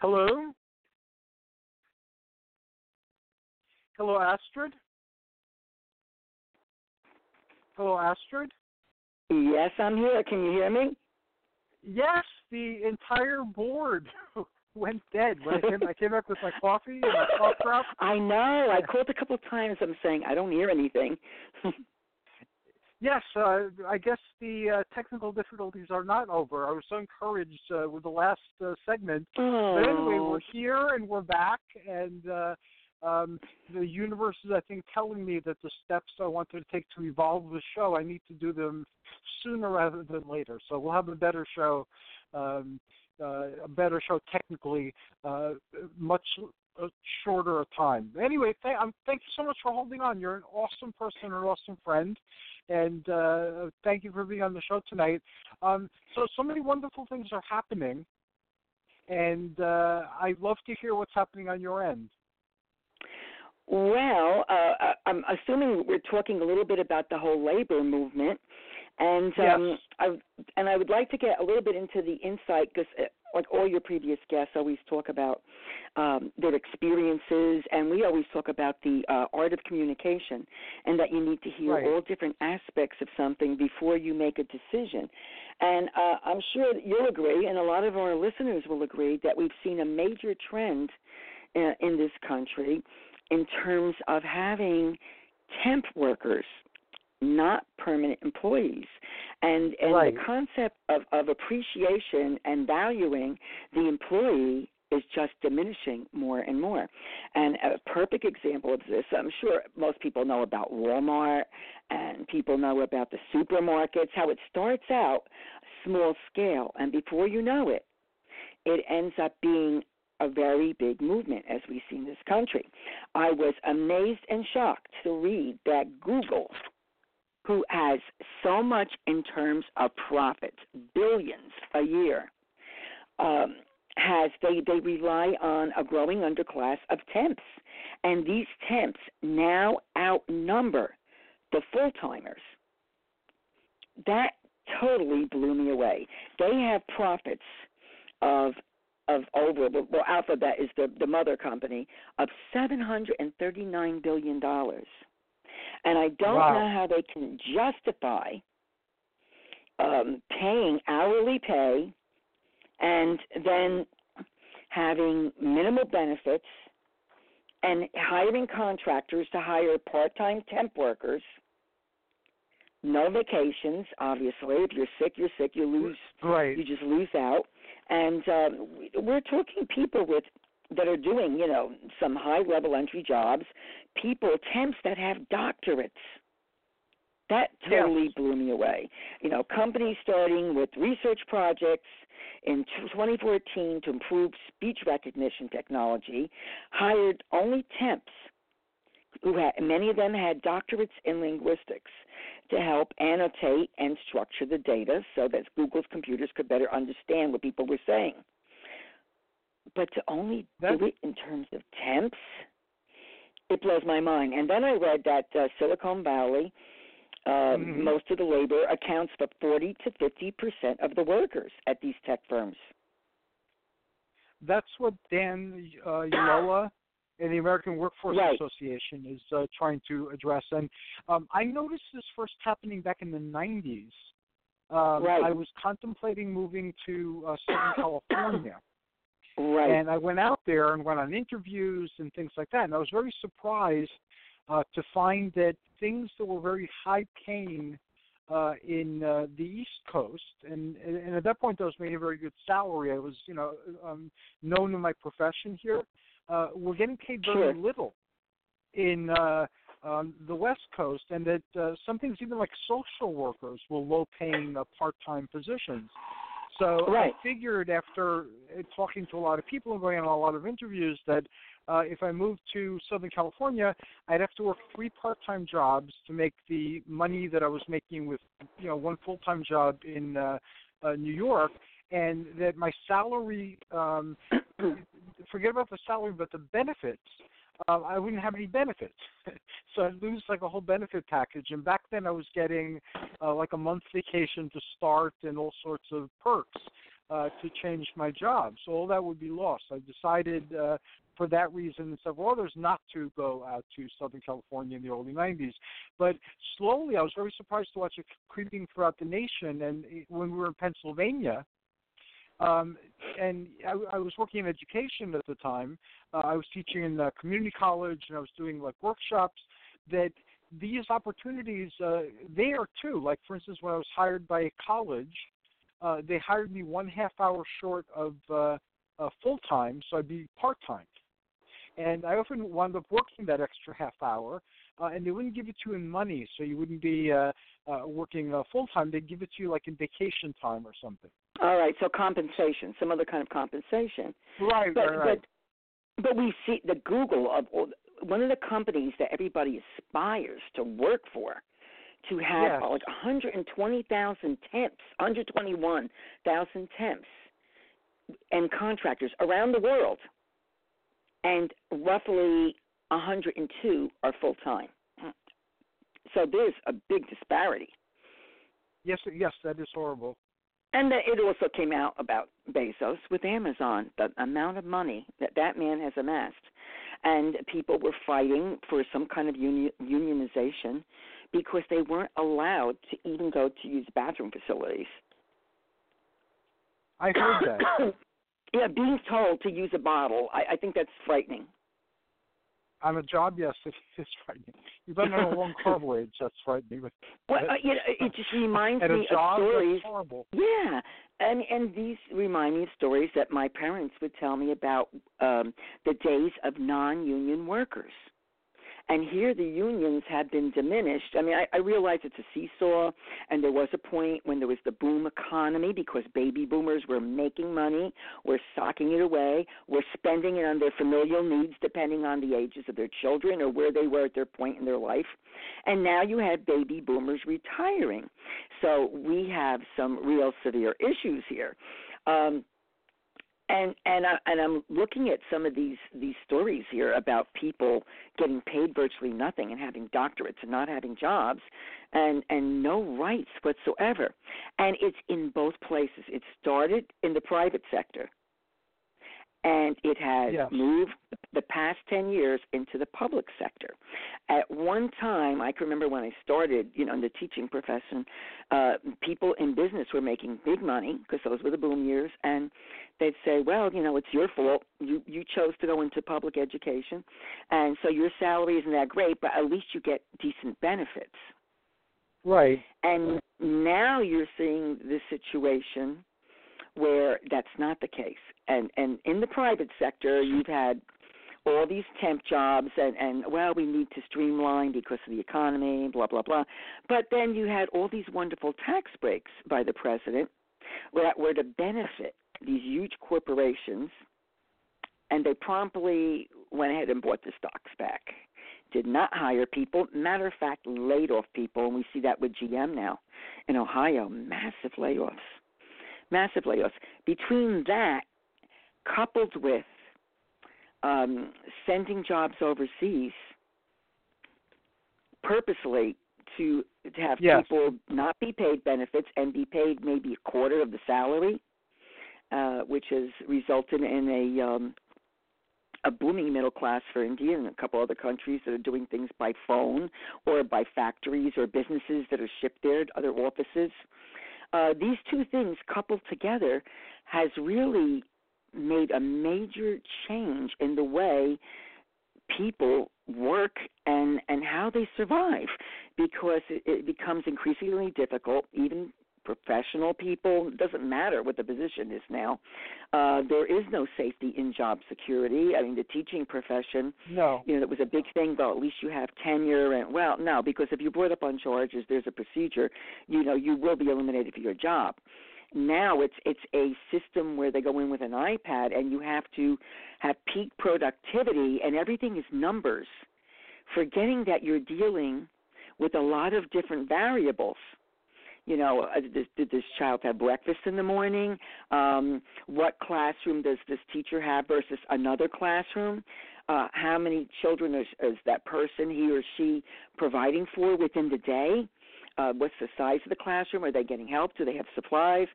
Hello? Hello, Astrid? Hello, Astrid? Yes, I'm here. Can you hear me? Yes, the entire board went dead. When I came, I came back with my coffee and my cough drop. I know. I called a couple of times. I'm saying I don't hear anything. Yes, uh, I guess the uh, technical difficulties are not over. I was so encouraged uh, with the last uh, segment. Oh. But anyway, we're here and we're back, and uh, um, the universe is, I think, telling me that the steps I wanted to take to evolve the show, I need to do them sooner rather than later. So we'll have a better show, um, uh, a better show technically, uh, much uh, shorter a time. Anyway, th- um, thank you so much for holding on. You're an awesome person, an awesome friend, and uh, thank you for being on the show tonight. Um, so, so many wonderful things are happening, and uh, I'd love to hear what's happening on your end. Well, uh, I'm assuming we're talking a little bit about the whole labor movement, and um, Yes. I and I would like to get a little bit into the insight because, like all your previous guests, always talk about um, their experiences, and we always talk about the uh, art of communication, and that you need to hear Right. all different aspects of something before you make a decision. And uh, I'm sure you'll agree, and a lot of our listeners will agree, that we've seen a major trend uh, in this country in terms of having temp workers, not permanent employees. And and Right. the concept of, of appreciation and valuing the employee is just diminishing more and more. And a perfect example of this, I'm sure most people know about Walmart and people know about the supermarkets, how it starts out small scale and before you know it, it ends up being a very big movement as we see in this country. I was amazed and shocked to read that Google, who has so much in terms of profits, billions a year, um, has they, they rely on a growing underclass of temps. And these temps now outnumber the full timers. That totally blew me away. They have profits of of over well Alphabet is the the mother company of seven hundred and thirty nine billion dollars, and I don't Wow. know how they can justify um, paying hourly pay and then having minimal benefits and hiring contractors to hire part time temp workers. No vacations, obviously. If you're sick, you're sick. You lose Right. you just lose out. And um, we- we're talking people with that are doing, you know, some high level entry jobs, people temps that have doctorates. That totally blew me away. You know, companies starting with research projects in 2014 to improve speech recognition technology hired only temps who had many of them had doctorates in linguistics to help annotate and structure the data so that Google's computers could better understand what people were saying. But to only That- do it in terms of temps, it blows my mind. And then I read that uh, Silicon Valley, uh, Mhm. most of the labor accounts for 40 to 50 percent of the workers at these tech firms. That's what Dan uh, and the American Workforce Right. Association is uh, trying to address. And um, I noticed this first happening back in the 90s. Um, Right. I was contemplating moving to uh, Southern California. Right. And I went out there and went on interviews and things like that. And I was very surprised uh, to find that things that were very high paying uh, in uh, the East Coast, and, and at that point I was making a very good salary. I was, you know, um, known in my profession here. Uh, were getting paid very Sure. little in uh, um, the West Coast, and that uh, some things, even like social workers, were low-paying uh, part-time positions. So Right. I figured after uh, talking to a lot of people and going on a lot of interviews that uh, if I moved to Southern California, I'd have to work three part-time jobs to make the money that I was making with you know one full-time job in uh, uh, New York, and that my salary, um, forget about the salary, but the benefits. Uh, I wouldn't have any benefits, so I'd lose like a whole benefit package. And back then, I was getting uh, like a month vacation to start and all sorts of perks uh, to change my job. So all that would be lost. I decided uh, for that reason and several others not to go out to Southern California in the early 90s. But slowly, I was very surprised to watch it creeping throughout the nation. And when we were in Pennsylvania, um, and I, I was working in education at the time. Uh, I was teaching in uh, community college, and I was doing like workshops. That these opportunities uh, there too. Like for instance, when I was hired by a college, uh, they hired me one half hour short of uh, uh, full time, so I'd be part time. And I often wound up working that extra half hour, uh, and they wouldn't give it to you in money, so you wouldn't be uh, uh, working uh, full time. They'd give it to you like in vacation time or something. All right, so compensation, some other kind of compensation. Right, But right, but but we see the Google of one of the companies that everybody aspires to work for to have Yes. like 120,000 temps, 121,000 temps and contractors around the world, and roughly 102 are full time. So there's a big disparity. yes, yes, that is horrible. And it also came out about Bezos with Amazon, the amount of money that that man has amassed. And people were fighting for some kind of uni- unionization because they weren't allowed to even go to use bathroom facilities. I heard that. yeah, being told to use a bottle, I, I think that's frightening. On a job, yes, it is frightening. You've been on a long car voyage, that's frightening. But Well, uh, you know, it just reminds me job, of stories. Yeah, and and these remind me of stories that my parents would tell me about um, the days of non-union workers. And here the unions had been diminished. I mean, I, I realize it's a seesaw, and there was a point when there was the boom economy because baby boomers were making money, were socking it away, were spending it on their familial needs depending on the ages of their children or where they were at their point in their life. And now you have baby boomers retiring. So we have some real severe issues here. Um, and and I, and I'm looking at some of these these stories here about people getting paid virtually nothing and having doctorates and not having jobs and and no rights whatsoever. And it's in both places. It started in the private sector and it has Yes. moved the past 10 years into the public sector. At one time, I can remember when I started, you know, in the teaching profession, uh, people in business were making big money because those were the boom years, and they'd say, "Well, you know, it's your fault. You you chose to go into public education, and so your salary isn't that great, but at least you get decent benefits." Right. And now you're seeing the situation where that's not the case. And and in the private sector, you've had all these temp jobs and and well, we need to streamline because of the economy, blah blah blah. But then you had all these wonderful tax breaks by the president that were to benefit these huge corporations, and they promptly went ahead and bought the stocks back did not hire people. Matter of fact, laid off people, and we see that with GM now in Ohio. Massive layoffs, massive layoffs. Between that, coupled with um, sending jobs overseas purposely to to have Yes. people not be paid benefits and be paid maybe a quarter of the salary, uh, which has resulted in a um, a booming middle class for India and a couple other countries that are doing things by phone or by factories or businesses that are shipped there to other offices. Uh, these two things coupled together has really made a major change in the way people work and and how they survive because it, it becomes increasingly difficult even professional people it doesn't matter what the position is now uh there is no safety in job security. I mean the teaching profession No. you know that was a big thing but at least you have tenure and well no because if you're brought up on charges there's a procedure you know you will be eliminated for your job. Now it's it's a system where they go in with an ipad and you have to have peak productivity and everything is numbers. Forgetting that you're dealing with a lot of different variables you know, uh, did, this child have breakfast in the morning? Um, what classroom does this teacher have versus another classroom? Uh, how many children is, is that person, he or she, providing for within the day? Uh, what's the size of the classroom? Are they getting help? Do they have supplies?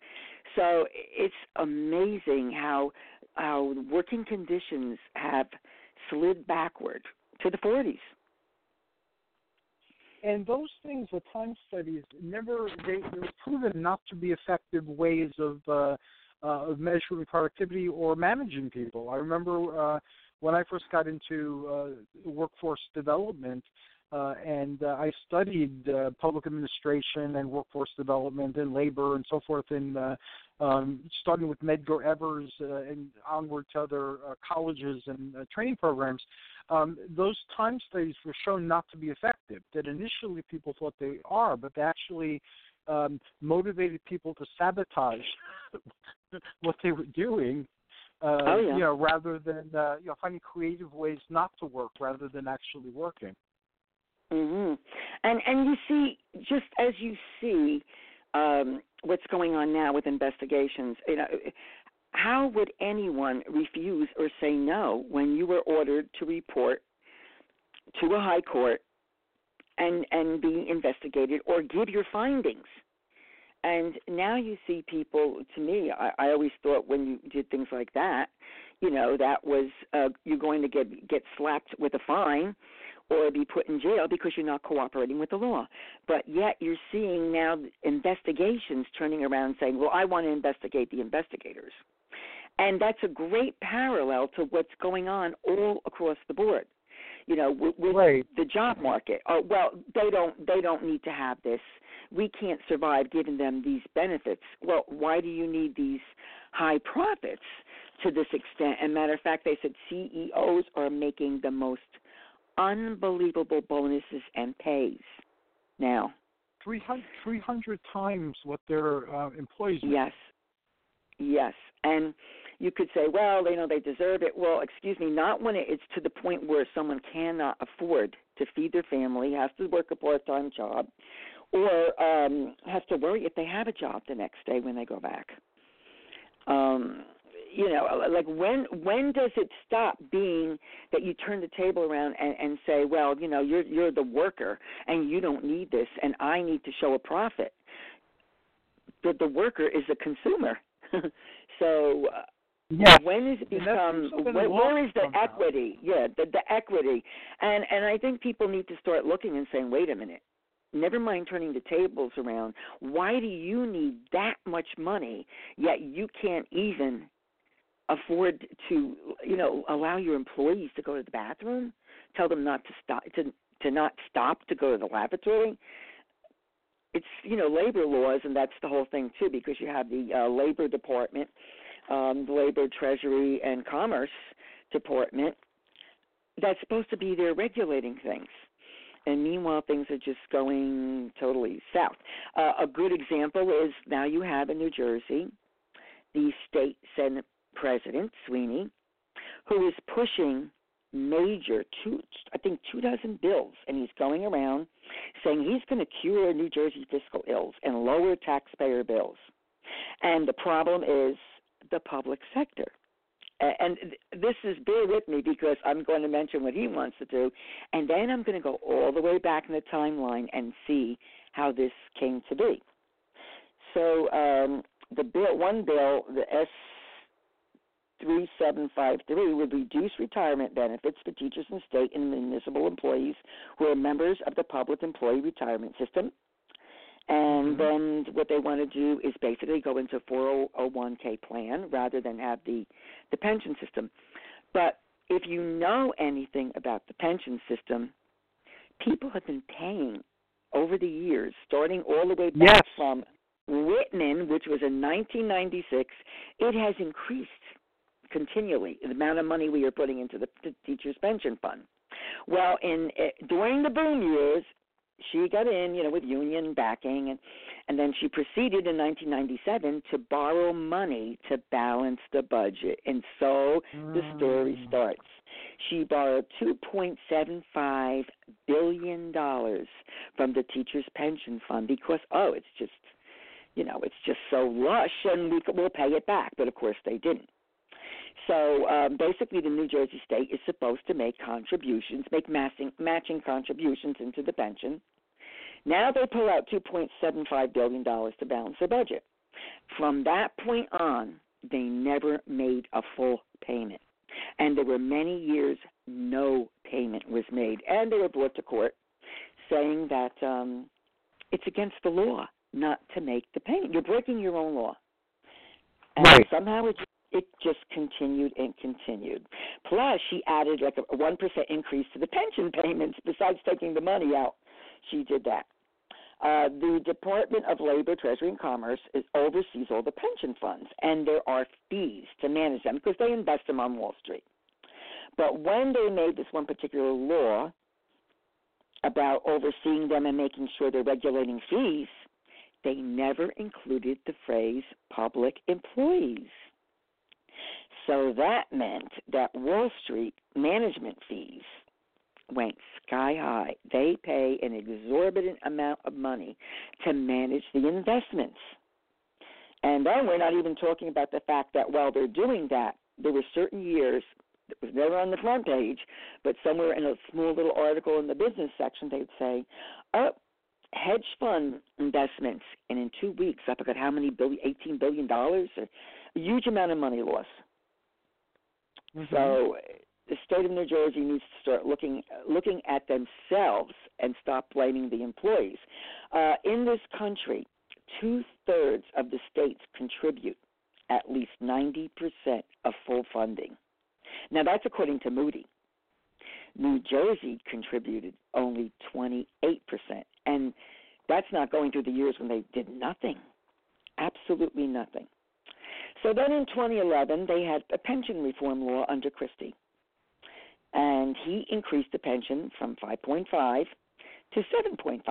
So it's amazing how how working conditions have slid backward to the 40s. And those things, the time studies, never they, they were proven not to be effective ways of uh, uh, of measuring productivity or managing people. I remember uh, when I first got into uh, workforce development, uh, and uh, I studied uh, public administration and workforce development and labor and so forth in uh, um, starting with Medgar Evers uh, and onward to other uh, colleges and uh, training programs. Um, those time studies were shown not to be effective. That initially people thought they are, but they actually um, motivated people to sabotage what they were doing uh, Oh, yeah. you know, rather than uh, you know finding creative ways not to work rather than actually working. Mm-hmm. And and you see, just as you see um, what's going on now with investigations, you know, how would anyone refuse or say no when you were ordered to report to a high court and and be investigated or give your findings? And now you see people. To me, I, I always thought when you did things like that, you know, that was uh, you're going to get get slapped with a fine or be put in jail because you're not cooperating with the law. But yet you're seeing now investigations turning around saying, "Well, I want to investigate the investigators," and that's a great parallel to what's going on all across the board. You know, with, with Right. the job market. Oh, well, they don't they don't need to have this. We can't survive giving them these benefits. Well, why do you need these high profits to this extent? And matter of fact, they said CEOs are making the most unbelievable bonuses and pays now. 300, 300 times what their uh, employees make. Yes. Yes. And you could say, well, you know, they deserve it. Well, excuse me, not when it's to the point where someone cannot afford to feed their family, has to work a part time job, or um, has to worry if they have a job the next day when they go back. Um, you know, like when when does it stop being that you turn the table around and, and say, well, you know, you're you're the worker and you don't need this, and I need to show a profit. The the worker is the consumer. so Yes. when is it become seems to have been where, where is the equity? Yeah, the the equity, and and I think people need to start looking and saying, wait a minute. Never mind turning the tables around. Why do you need that much money yet you can't even afford to, you know, allow your employees to go to the bathroom? Tell them not to stop to to not stop to go to the lavatory. It's you know labor laws, and that's the whole thing too, because you have the uh, labor department um, Labor, Treasury, and Commerce Department that's supposed to be there regulating things. And meanwhile, things are just going totally south. Uh, a good example is now you have in New Jersey the state Senate President, Sweeney, who is pushing major, two, I think two dozen bills, and he's going around saying he's going to cure New Jersey fiscal ills and lower taxpayer bills. And the problem is the public sector. And this is bear with me because I'm going to mention what he wants to do, and then I'm going to go all the way back in the timeline and see how this came to be. So um, the bill, one bill, the S. 3753 would reduce retirement benefits for teachers and state and municipal employees who are members of the public employee retirement system. And then what they want to do is basically go into 401k plan rather than have the the pension system. But if you know anything about the pension system, people have been paying over the years, starting all the way back Yes. from Whitman, which was in 1996, it has increased continually the amount of money we are putting into the, the teachers' pension fund. Well, in uh, during the boom years, she got in, you know, with union backing, and and then she proceeded in 1997 to borrow money to balance the budget, and so the story Mm. starts. She borrowed 2.75 billion dollars from the teachers' pension fund because oh, it's just, you know, it's just so lush, and we, we will pay it back. But of course, they didn't. So um, basically, the New Jersey state is supposed to make contributions, make matching, matching contributions into the pension. Now they pull out $2.75 billion to balance their budget. From that point on, they never made a full payment. And there were many years no payment was made. And they were brought to court saying that um, it's against the law not to make the payment. You're breaking your own law. And Right. somehow it it just continued and continued. Plus, she added like a one percent increase to the pension payments besides taking the money out. She did that. Uh, the Department of Labor, Treasury, and Commerce is, oversees all the pension funds, and there are fees to manage them because they invest them on Wall Street. But when they made this one particular law about overseeing them and making sure they're regulating fees, they never included the phrase public employees. So that meant that Wall Street management fees went sky high. They pay an exorbitant amount of money to manage the investments. And then we're not even talking about the fact that while they're doing that, there were certain years that was never on the front page, but somewhere in a small little article in the business section, they'd say, "Oh, hedge fund investments, and in two weeks, I forgot how many billion, eighteen billion dollars, a huge amount of money loss." Mm-hmm. So the state of New Jersey needs to start looking looking at themselves and stop blaming the employees. Uh, in this country, two thirds of the states contribute at least ninety percent of full funding. Now that's according to Moody. New Jersey contributed only twenty eight percent, and that's not going through the years when they did nothing, absolutely nothing. So then in 2011, they had a pension reform law under Christie. And he increased the pension from 5.5 to 7.5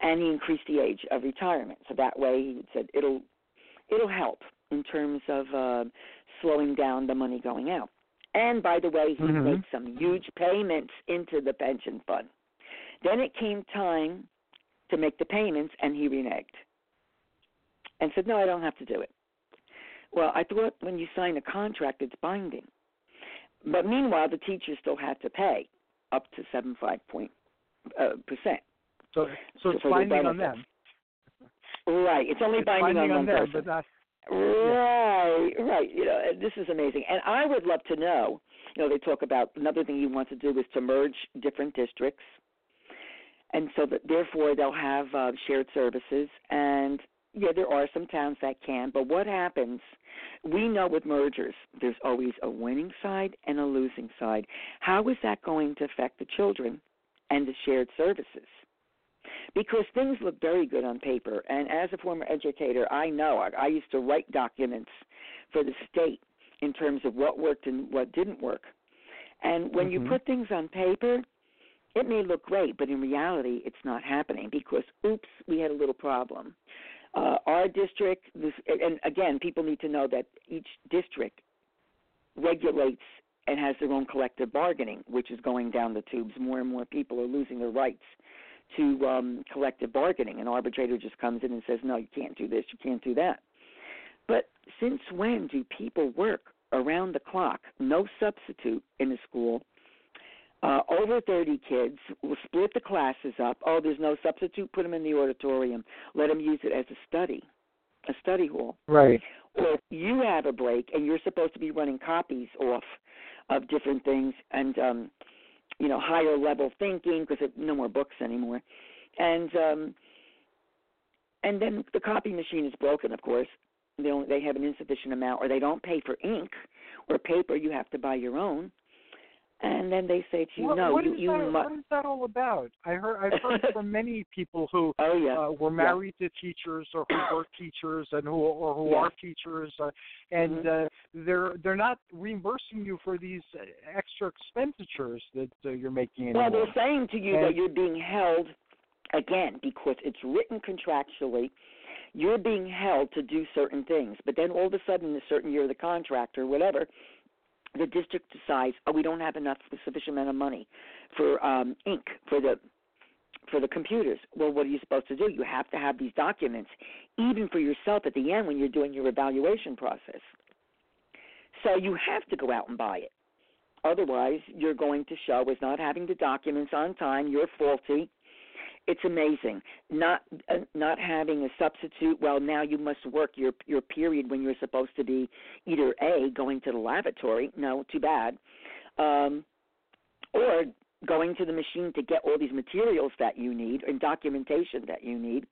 and he increased the age of retirement. So that way he said it'll it'll help in terms of uh, slowing down the money going out. And by the way he Mhm. made some huge payments into the pension fund. Then it came time to make the payments and he reneged. And said no i don't have to do it well i thought when you sign a contract it's binding but meanwhile, the teachers still had to pay up to seven five point uh, percent. So, so it's binding on them. Right. It's only It's binding, on one them, person. not. Right, right. You know, this is amazing. And I would love to know. You know, they talk about another thing you want to do is to merge different districts, and so that therefore they'll have uh, shared services. And yeah, there are some towns that can, but what happens? We know with mergers, there's always a winning side and a losing side. How is that going to affect the children and the shared services? because things look very good on paper. And as a former educator, I know I, I used to write documents for the state in terms of what worked and what didn't work. And when Mhm. you put things on paper, it may look great, but in reality, it's not happening because, oops, we had a little problem. Uh, our district, this, and again, people need to know that each district regulates and has their own collective bargaining, which is going down the tubes. More and more people are losing their rights to um, collective bargaining. An arbitrator just comes in and says, no, you can't do this, you can't do that. But since when do people work around the clock, no substitute in a school? Over 30 kids, We'll split the classes up. Oh, there's no substitute, put them in the auditorium. Let them use it as a study, a study hall Right. or you have a break and you're supposed to be running copies off of different things and um you know higher level thinking because no more books anymore and um and then the copy machine is broken of course they only, they have an insufficient amount or they don't pay for ink or paper you have to buy your own and then they say to you what, no what you you that, must what is that all about? I heard I've heard from many people who oh yeah uh, were Yeah. married to teachers or who were teachers and who or who Yeah. are teachers uh, and Mhm. uh, they're they're not reimbursing you for these uh, extra expenditures that uh, you're making Well, they're saying to you And- that you're being held again because it's written contractually. You're being held to do certain things, but then all of a sudden, in a certain year of the contract or whatever, the district decides, oh, we don't have enough sufficient amount of money for um, ink for the for the computers. Well, what are you supposed to do? You have to have these documents, even for yourself at the end when you're doing your evaluation process. So you have to go out and buy it. Otherwise, you're going to show as not having the documents on time. You're faulty. It's amazing. Not uh, not having a substitute. Well, now you must work your your period when you're supposed to be either a going to the lavatory. No, too bad. Um, or going to the machine to get all these materials that you need and documentation that you need.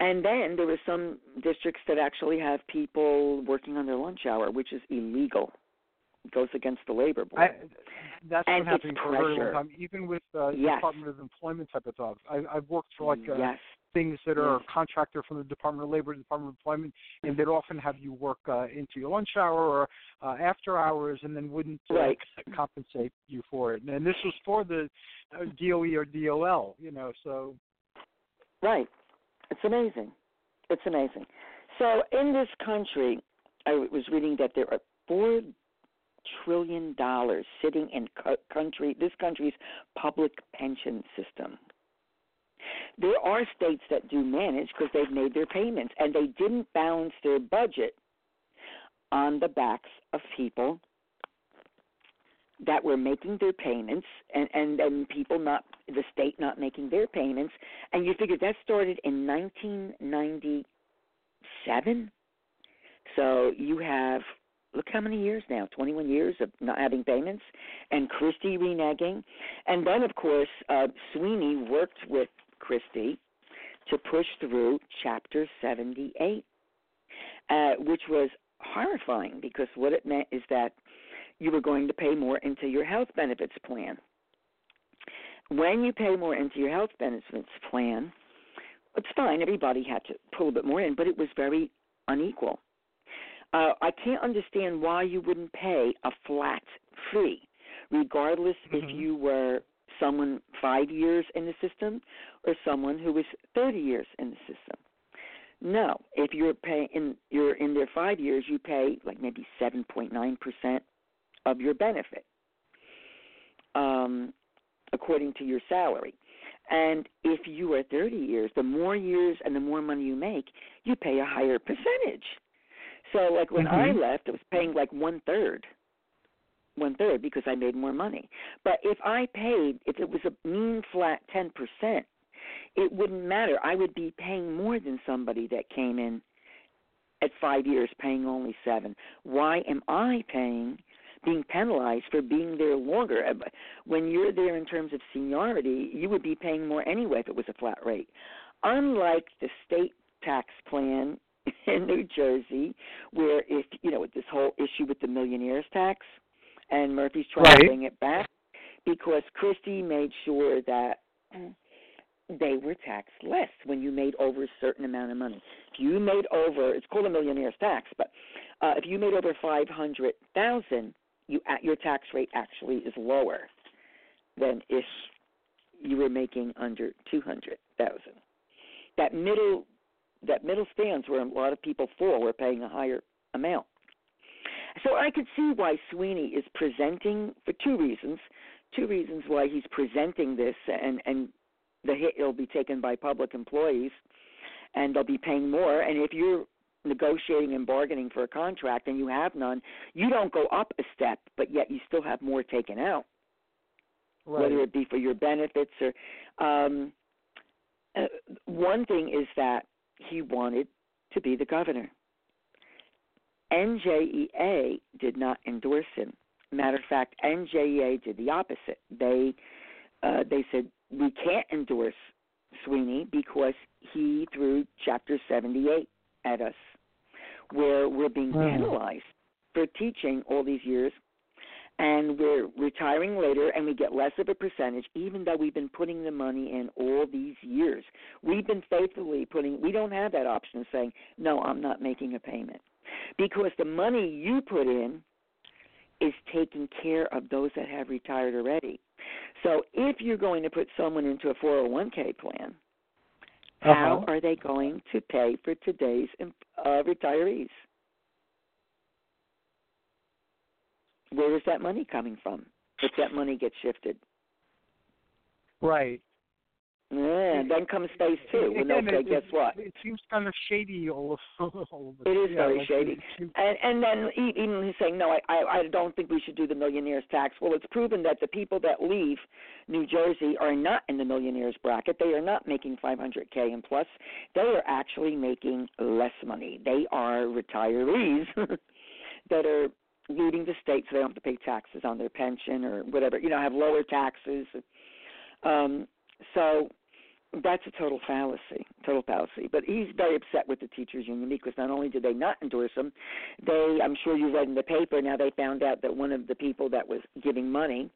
And then there were some districts that actually have people working on their lunch hour, which is illegal. Goes against the labor board. I, that's And been happening for a very long pressure. time, even with uh, Yes. Department of Employment type of jobs. I, I've worked for like uh, yes. things that are Yes. a contractor from the Department of Labor, Department of Employment, and they'd often have you work uh, into your lunch hour or uh, after hours, and then wouldn't uh, Right. compensate you for it. And this was for the uh, DOE or DOL, you know. So Right. It's amazing. It's amazing. So in this country, I was reading that there are four trillion dollars sitting in co- country this country's public pension system. There are states that do manage because they've made their payments and they didn't balance their budget on the backs of people that were making their payments and and then people not the state not making their payments and you figure that started in 1997 so you have look how many years now 21 years of not having payments and Christie reneging and then of course uh Sweeney worked with Christie to push through chapter 78 uh which was horrifying because what it meant is that you were going to pay more into your health benefits plan. When you pay more into your health benefits plan, it's fine. Everybody had to pull a bit more in, but it was very unequal. Uh, I can't understand why you wouldn't pay a flat fee, regardless if Mhm. you were someone five years in the system or someone who was 30 years in the system. No, if you're paying in you're in there five years, you pay like maybe 7.9 percent of your benefit, um, according to your salary. And if you are 30 years, the more years and the more money you make, you pay a higher percentage. So, like when I Mhm. left, I was paying like one third, one third because I made more money. But if I paid, if it was a mean flat 10 percent, it wouldn't matter. I would be paying more than somebody that came in at five years paying only seven. Why am I paying being penalized for being there longer? Uh, When you're there in terms of seniority, you would be paying more anyway if it was a flat rate. Unlike the state tax plan in New Jersey, where if you know with this whole issue with the millionaires tax, and Murphy's trying to bring it back because Christie made sure that they were taxed less when you made over a certain amount of money. If you made over, it's called a millionaire's tax, but uh, if you made over five hundred thousand, you at your tax rate actually is lower than if you were making under two hundred thousand. That middle, that middle stands where a lot of people fall. We're paying a higher amount. So I could see why Sweeney is presenting for two reasons. Two reasons why he's presenting this, and and the hit will be taken by public employees, and they'll be paying more. And if you're negotiating and bargaining for a contract and you have none, you don't go up a step, but yet you still have more taken out, right. whether it be for your benefits or. Um, uh, one thing is that he wanted to be the governor. NJEA did not endorse him. Matter of fact, NJEA did the opposite. They uh, they said we can't endorse Sweeney because he threw Chapter 78 at us, where we're being penalized for teaching all these years, and we're retiring later, and we get less of a percentage, even though we've been putting the money in all these years. We've been faithfully putting. We don't have that option of saying no. I'm not making a payment because the money you put in is taking care of those that have retired already. So if you're going to put someone into a 401k plan, how Uh-huh. are they going to pay for today's uh, retirees? Where is that money coming from if that money gets shifted? Right. Yeah, then comes phase two. When they'll say, it, guess what? It seems kind of shady. All of, all of It is yeah, very like, shady. it seems- And, and then even he's saying, no, I, I, I don't think we should do the millionaires tax. Well, it's proven that the people that leave New Jersey are not in the millionaires bracket. They are not making 500k and plus. They are actually making less money. They are retirees that are leaving the state so they don't have to pay taxes on their pension or whatever. You know, have lower taxes. Um, so That's a total fallacy, total fallacy. But he's very upset with the teachers union because not only did they not endorse him, they I'm sure you read in the paper now they found out that one of the people that was giving money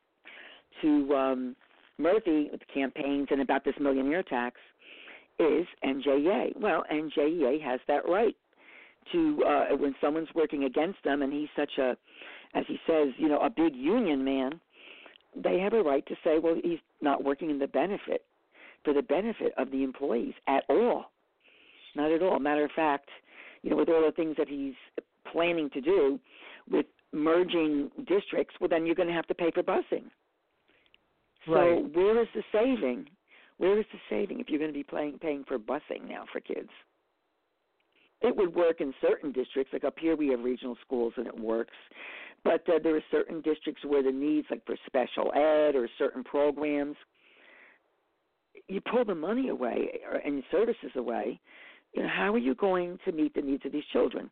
to um Murphy with campaigns and about this millionaire tax is NJEA. Well, NJEA has that right to uh when someone's working against them and he's such a as he says, you know, a big union man, they have a right to say, well, he's not working in the benefit for the benefit of the employees at all. Not at all. Matter of fact, you know, with all the things that he's planning to do with merging districts, well, then you're going to have to pay for busing. Right. So where is the saving? Where is the saving if you're going to be paying paying for busing now for kids? It would work in certain districts, like up here we have regional schools and it works. But uh, there are certain districts where the needs, like for special ed or certain programs, you pull the money away or, and services away. You know, how are you going to meet the needs of these children?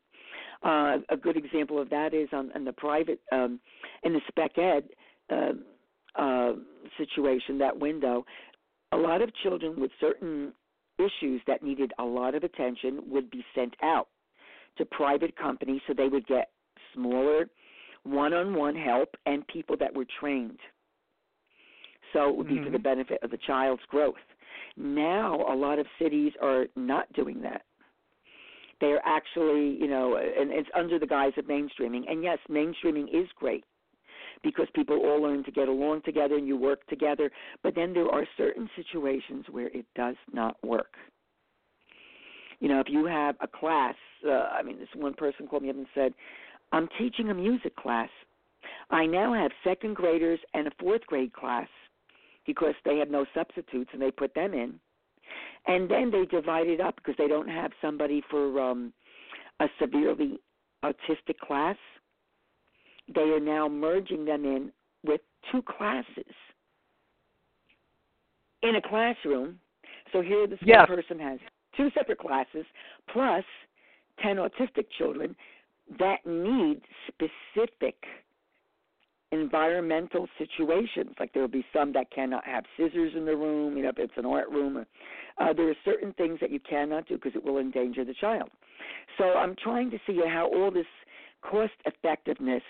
Uh, a good example of that is on in the private, um, in the spec ed uh, uh, situation, that window. A lot of children with certain issues that needed a lot of attention would be sent out to private companies so they would get smaller one-on-one help and people that were trained. So it would be for the Mhm. benefit of the child's growth. Now a lot of cities are not doing that. They're actually, you know, and it's under the guise of mainstreaming. And yes, mainstreaming is great because people all learn to get along together and you work together. But then there are certain situations where it does not work. You know, if you have a class, uh, I mean, this one person called me up and said, I'm teaching a music class. I now have second graders and a fourth grade class because they have no substitutes and they put them in. And then they divide it up because they don't have somebody for um, a severely autistic class. They are now merging them in with two classes in a classroom. So here this one Yes. person has two separate classes plus 10 autistic children that need specific environmental situations. Like there will be some that cannot have scissors in the room, you know, if it's an art room. Uh, there are certain things that you cannot do because it will endanger the child. So I'm trying to see how all this cost effectiveness,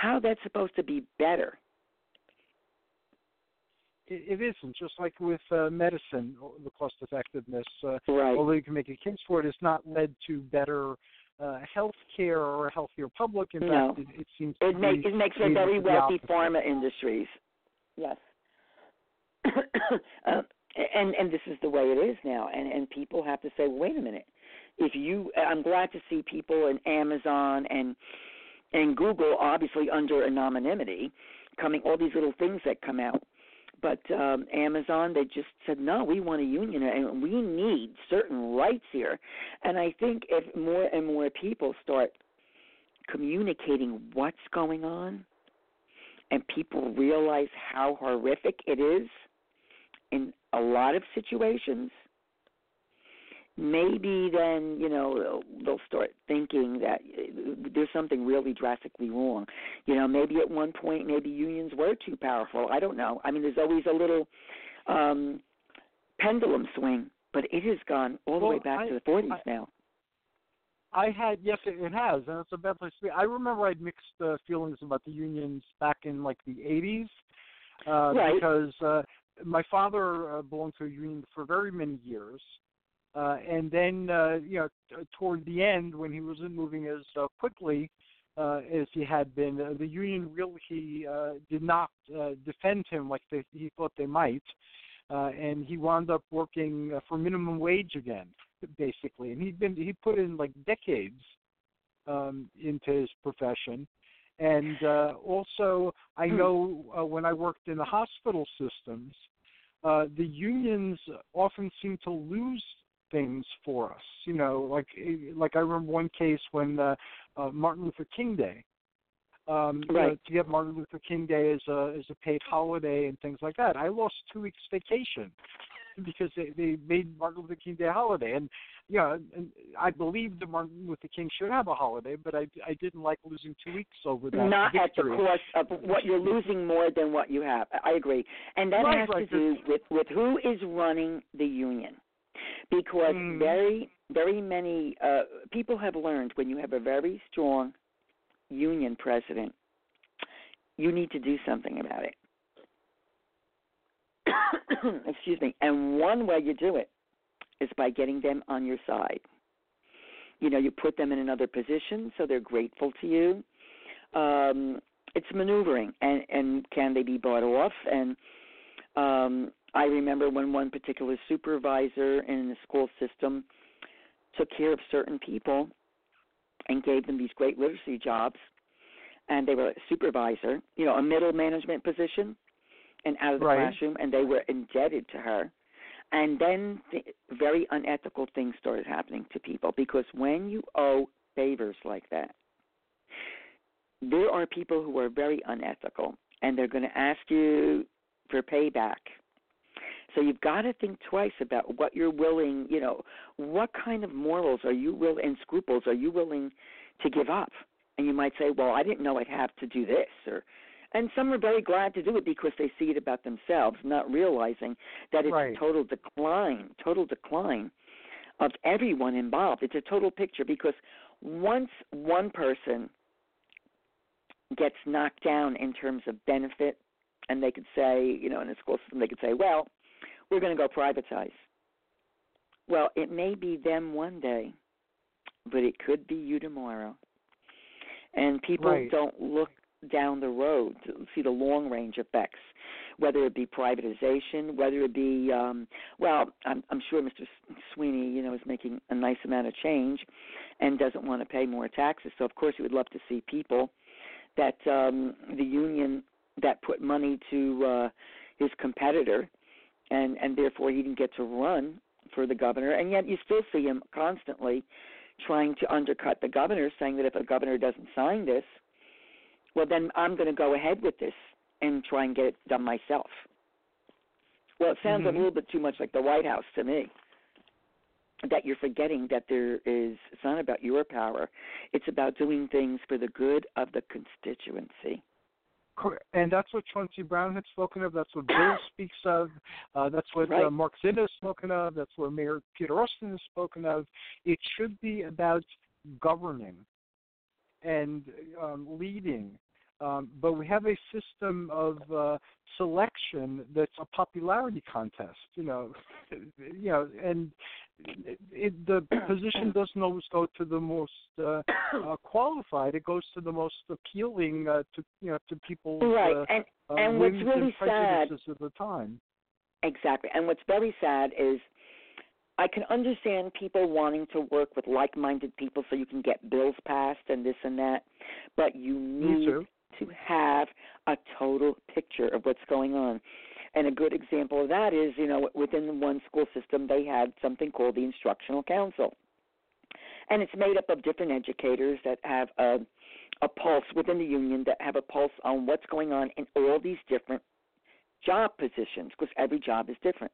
how that's supposed to be better. It, it isn't just like with uh, medicine, the cost effectiveness. Uh, Right. although you can make a case for it, it's not led to better uh, health care or a healthier public. In No. fact, it, it seems to It makes be it makes leading very wealthy pharma industries. Yes. uh, and and this is the way it is now, and and people have to say, wait a minute. If you, I'm glad to see people in Amazon and and Google, obviously under anonymity, coming all these little things that come out. But um, Amazon, they just said, no, we want a union, and we need certain rights here. And I think if more and more people start communicating what's going on and people realize how horrific it is in a lot of situations maybe then you know they'll, they'll start thinking that uh, there's something really drastically wrong you know maybe at one point maybe unions were too powerful i don't know i mean there's always a little um pendulum swing but it has gone all the way back I- to the 40s I- now I had yes, it, it has, and it's a bad place to be. I remember I had mixed uh, feelings about the unions back in like the '80s, uh, Right. because uh, my father uh, belonged to a union for very many years, uh, and then uh, you know t- toward the end when he wasn't moving as uh, quickly uh, as he had been, uh, the union really uh, did not uh, defend him like they, he thought they might, uh, and he wound up working uh, for minimum wage again basically, and he'd been he put in like decades um, into his profession, and uh, also I Hmm. know uh, when I worked in the hospital systems, uh, the unions often seem to lose things for us. You know, like like I remember one case when uh, uh, Martin Luther King Day. Um, know, Right. to get Martin Luther King Day as a as a paid holiday and things like that. I lost two weeks vacation because they they made Martin Luther King Day a holiday, and yeah, and I believe that Martin Luther King should have a holiday, but I I didn't like losing two weeks over that. Not at the cost of what you're losing more than what you have. I agree, and that Right, has right, to do with with who is running the union, because Mm. very very many uh, people have learned when you have a very strong union president, you need to do something about it. Excuse me. And one way you do it is by getting them on your side. You know, you put them in another position so they're grateful to you. Um, it's maneuvering, and and can they be bought off? And um, I remember when one particular supervisor in the school system took care of certain people and gave them these great literacy jobs, and they were a supervisor, you know, a middle management position, and out of the Right. classroom, and they were indebted to her. And then th- very unethical things started happening to people because when you owe favors like that, there are people who are very unethical and they're going to ask you for payback. So you've got to think twice about what you're willing, you know, what kind of morals are you will and scruples are you willing to give up? And you might say, well, I didn't know I'd have to do this or and some are very glad to do it because they see it about themselves, not realizing that it's Right. a total decline, total decline of everyone involved. It's a total picture because once one person gets knocked down in terms of benefit, and they could say, you know, in a school system, they could say, well, we're going to go privatize. Well, it may be them one day, but it could be you tomorrow. And people Right. don't look down the road to see the long range effects, whether it be privatization, whether it be um well, I'm I'm sure Mr. Sweeney, you know, is making a nice amount of change and doesn't want to pay more taxes. So of course he would love to see people that um the union that put money to uh his competitor and and therefore he didn't get to run for the governor and yet you still see him constantly trying to undercut the governor saying that if a governor doesn't sign this well then I'm going to go ahead with this and try and get it done myself. Well, it sounds Mhm. a little bit too much like the White House to me. That you're forgetting that there is it's not about your power. It's about doing things for the good of the constituency. And that's what Chauncey Brown had spoken of. That's what Bill speaks of. Uh, that's what Right. uh, Mark Zinn has spoken of. That's what Mayor Peter Austin has spoken of. It should be about governing and um, leading. Um, but we have a system of uh, selection that's a popularity contest. You know, you know, and it, the position doesn't always go to the most uh, uh, qualified. It goes to the most appealing uh, to you know to people. Right. uh, and uh, and what's really and sad of the time. Exactly. And what's very sad is I can understand people wanting to work with like minded people so you can get bills passed and this and that, but you need to have a total picture of what's going on. And a good example of that is, you know, within one school system, they had something called the Instructional Council. And it's made up of different educators that have a, a pulse within the union, that have a pulse on what's going on in all these different job positions, because every job is different.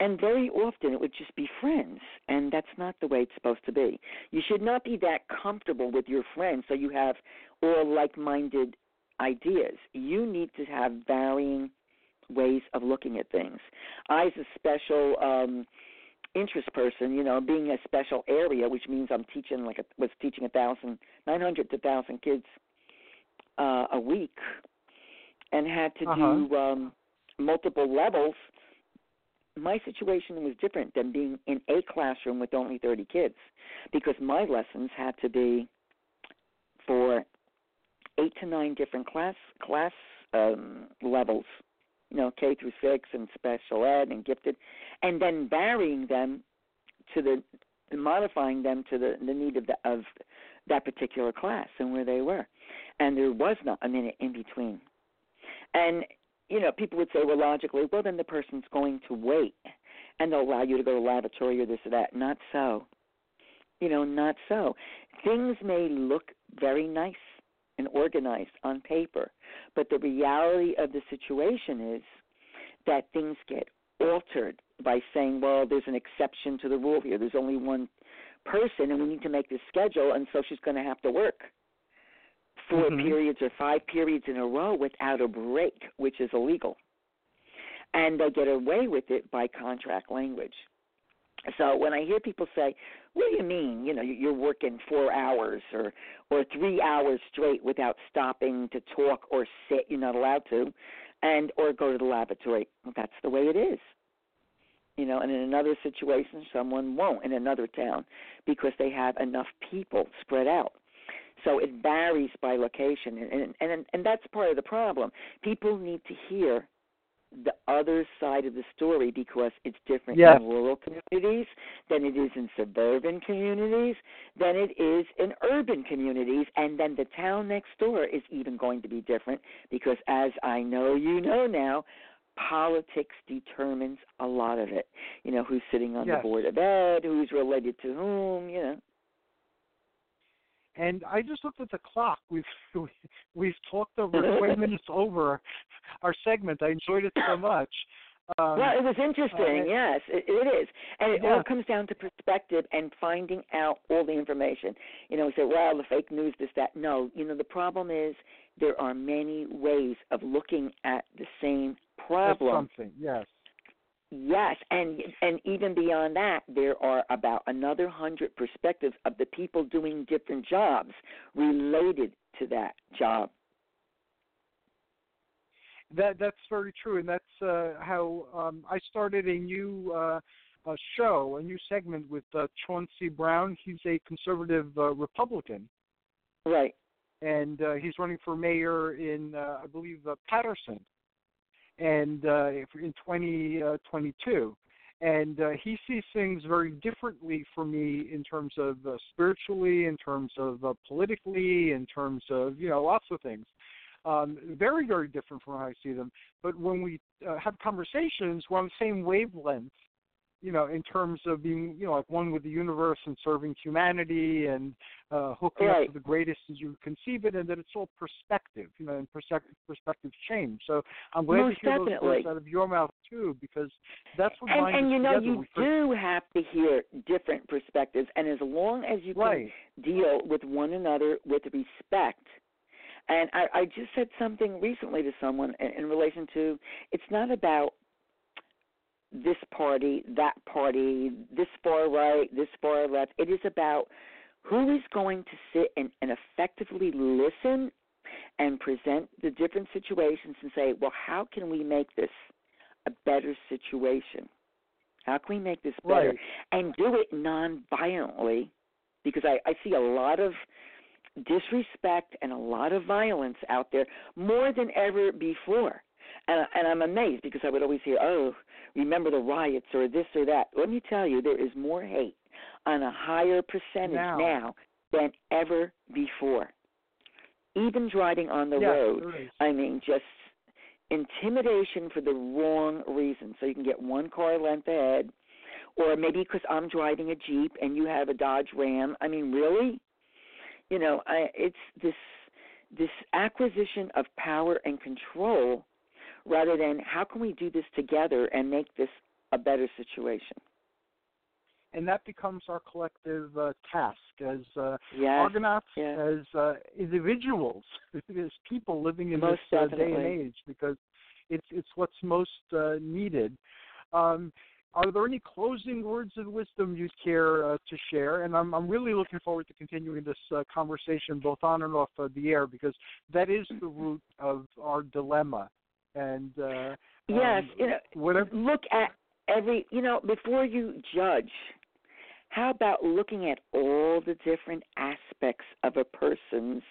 And very often it would just be friends, and that's not the way it's supposed to be. You should not be that comfortable with your friends so you have all like minded ideas. You need to have varying ways of looking at things. I, as a special um, interest person, you know, being a special area, which means I'm teaching like a, was teaching a thousand, nine hundred to thousand kids uh, a week, and had to Uh-huh. do um, multiple levels. My situation was different than being in a classroom with only 30 kids because my lessons had to be for eight to nine different class class um, levels, you know, K through six and special ed and gifted, and then varying them to the modifying them to the the need of the, of that particular class and where they were, and there was not a minute in between, and you know people would say well logically well then the person's going to wait and they'll allow you to go to lavatory or this or that. Not so. You know not so. Things may look very nice and organized on paper but the reality of the situation is that things get altered by saying, well, there's an exception to the rule here. There's only one person, and we need to make this schedule, and so she's going to have to work 4 Mhm. periods or five periods in a row without a break, which is illegal. And they get away with it by contract language. So when I hear people say, "What do you mean? You know, you're working four hours or or three hours straight without stopping to talk or sit. You're not allowed to, and or go to the laboratory. Well, that's the way it is." You know, and in another situation, someone won't in another town because they have enough people spread out. So it varies by location, and and and, and that's part of the problem. People need to hear the other side of the story because it's different Yes. in rural communities than it is in suburban communities than it is in urban communities and then the town next door is even going to be different because as I know you know now politics determines a lot of it you know who's sitting on Yes. the board of ed who's related to whom you know And I just looked at the clock. We've we've talked over 20 minutes over our segment. I enjoyed it so much. Um, well, it was interesting. uh, yes, it, it is, and it Yeah. all comes down to perspective and finding out all the information. You know, we say, "Well, the fake news, this, that." No, you know, the problem is there are many ways of looking at the same that's problem. something. Yes. Yes, and and even beyond that, there are about another hundred perspectives of the people doing different jobs related to that job. That that's very true, and that's uh, how um, I started a new uh, a show, a new segment with uh, Chauncey Brown. He's a conservative uh, Republican, Right. and uh, he's running for mayor in, uh, I believe, uh, Paterson, and uh, in 2022. And uh, he sees things very differently for me in terms of uh, spiritually, in terms of uh, politically, in terms of you know lots of things. Um, very, very different from how I see them. But when we uh, have conversations, we're on the same wavelength you know, in terms of being, you know, like one with the universe and serving humanity and uh, hooking Right. up to the greatest as you conceive it, and that it's all perspective, you know, and perspective perspectives change. So I'm glad Most to hear definitely. those words out of your mouth too, because that's what and and you know you We first- do have to hear different perspectives and as long as you can deal with one another with respect and I, I just said something recently to someone in, in relation to it's not about this party, that party, this far right, this far left. It is about who is going to sit and, and effectively listen and present the different situations and say, well, how can we make this a better situation? How can we make this better? Right. And do it non-violently, because I, I see a lot of disrespect and a lot of violence out there more than ever before. And, and I'm amazed because I would always hear, oh, remember the riots or this or that. Let me tell you, there is more hate on a higher percentage Now. now than ever before. Even driving on the road. I mean, just intimidation for the wrong reason. So you can get one car length ahead, or maybe because I'm driving a Jeep and you have a Dodge Ram. I mean, really? You know, I, it's this this acquisition of power and control rather than how can we do this together and make this a better situation. and that becomes our collective uh, task as uh, Yes. Argonauts, yes. as uh, individuals, as people living in Most this uh, day and age, because it's it's what's most uh, needed. Um, are there any closing words of wisdom you'd care uh, to share? And I'm I'm really looking forward to continuing this uh, conversation both on and off uh, the air because that is the root of our dilemma. And uh, Yes, um, you know, whatever. look at every you know before you judge how about looking at all the different aspects of a person's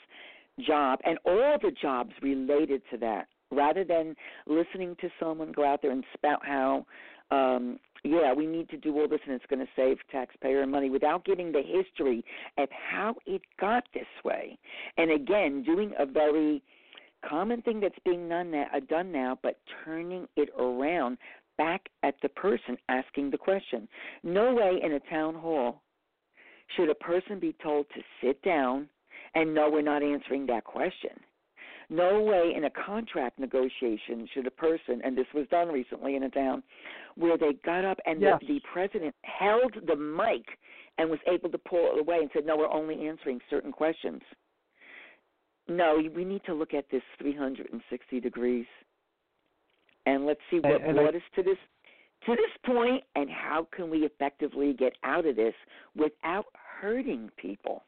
job and all the jobs related to that rather than listening to someone go out there and spout how um yeah we need to do all this and it's going to save taxpayer money without giving the history of how it got this way and again doing a very common thing that's being done now, uh, done now, but turning it around back at the person asking the question. No way in a town hall should a person be told to sit down and no, we're not answering that question. No way in a contract negotiation should a person, and this was done recently in a town, where they got up and Yes. the, the president held the mic and was able to pull it away and said, "No, we're only answering certain questions." No, we need to look at this 360 degrees, and let's see what And- and I- brought us to this to this point, and how can we effectively get out of this without hurting people.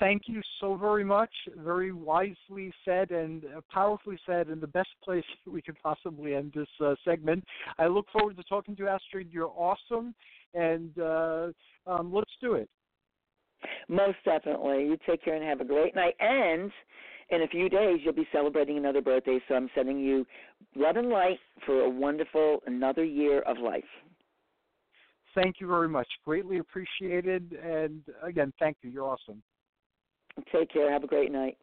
Thank you so very much. Very wisely said and uh, powerfully said, and the best place we could possibly end this uh, segment. I look forward to talking to you, Astrid. You're awesome, and uh, um, let's do it. Most definitely. You take care and have a great night. And in a few days, you'll be celebrating another birthday, so I'm sending you love and light for a wonderful another year of life. Thank you very much. Greatly appreciated. And again, thank you. You're awesome. Take care. Have a great night.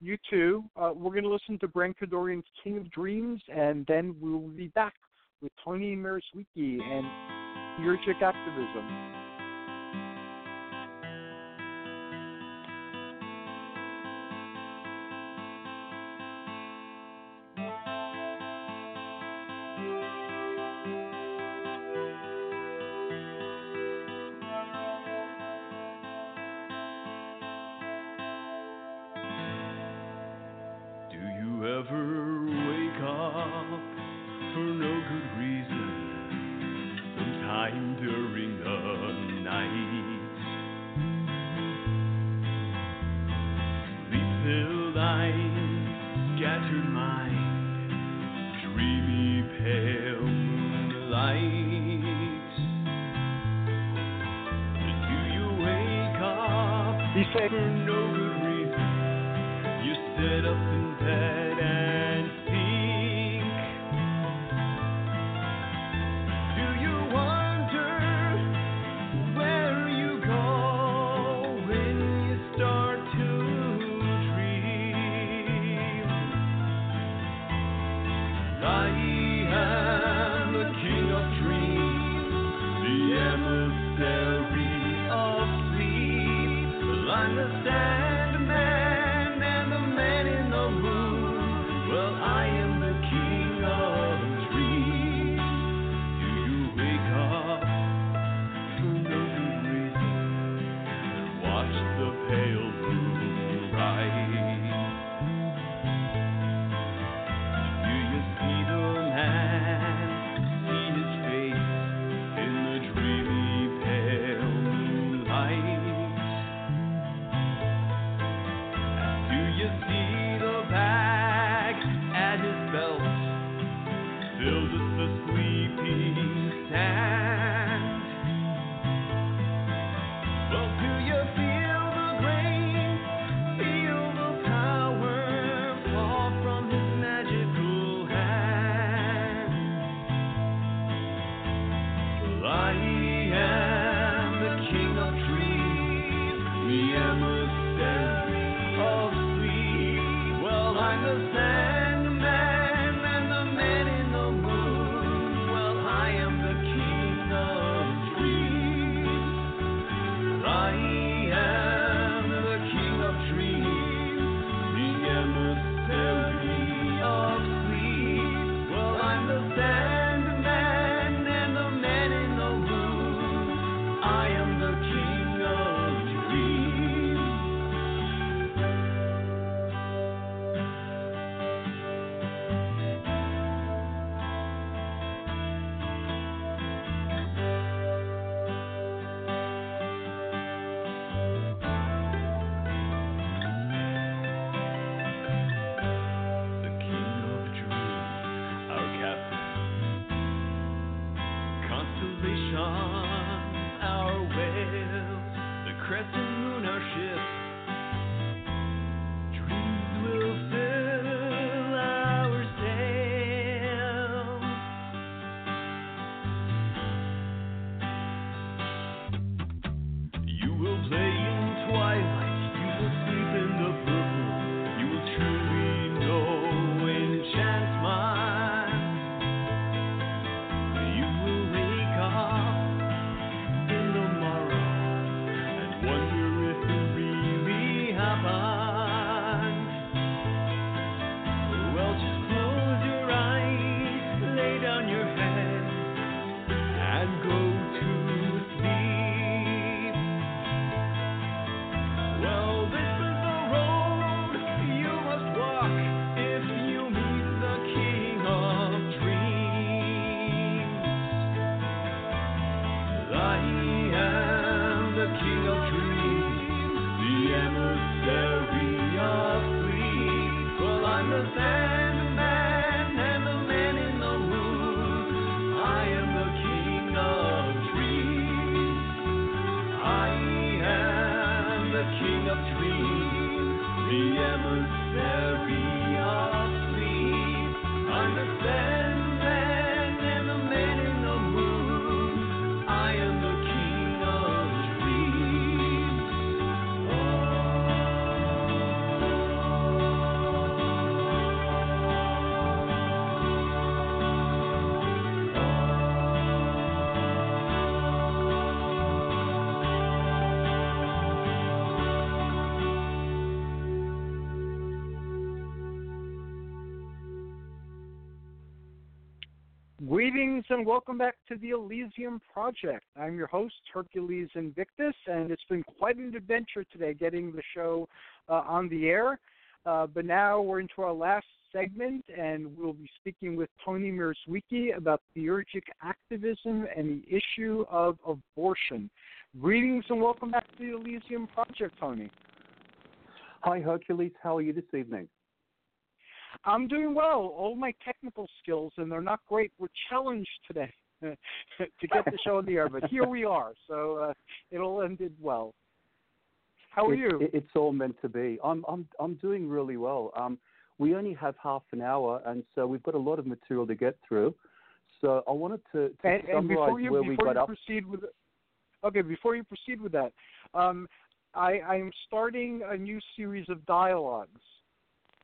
You too. Uh, we're going to listen to Brent Kadorian's King of Dreams, and then we will be back with Tony Mierzwicki and Theurgic Activism. Ever wake up for no good reason? Sometime during the night. Sleep-filled eyes, scattered mind, dreamy pale moonlight. Do you wake up He said, no and welcome back to the Elysium Project. I'm your host, Hercules Invictus, and it's been quite an adventure today getting the show uh, on the air. Uh, but now we're into our last segment, and we'll be speaking with Tony Mierzwicki about theurgic activism and the issue of abortion. Greetings and welcome back to the Elysium Project, Tony. Hi, Hercules. How are you this evening? I'm doing well. All my technical skills, and they're not great, were challenged today to get the show on the air. But here we are, so uh, it all ended well. How are It- you? it- it's all meant to be. I'm I'm I'm doing really well. Um, we only have half an hour, and so we've got a lot of material to get through. So I wanted to, to and, and summarize before you where we got you up. proceed with okay, before you proceed with that, um, I I am starting a new series of dialogues,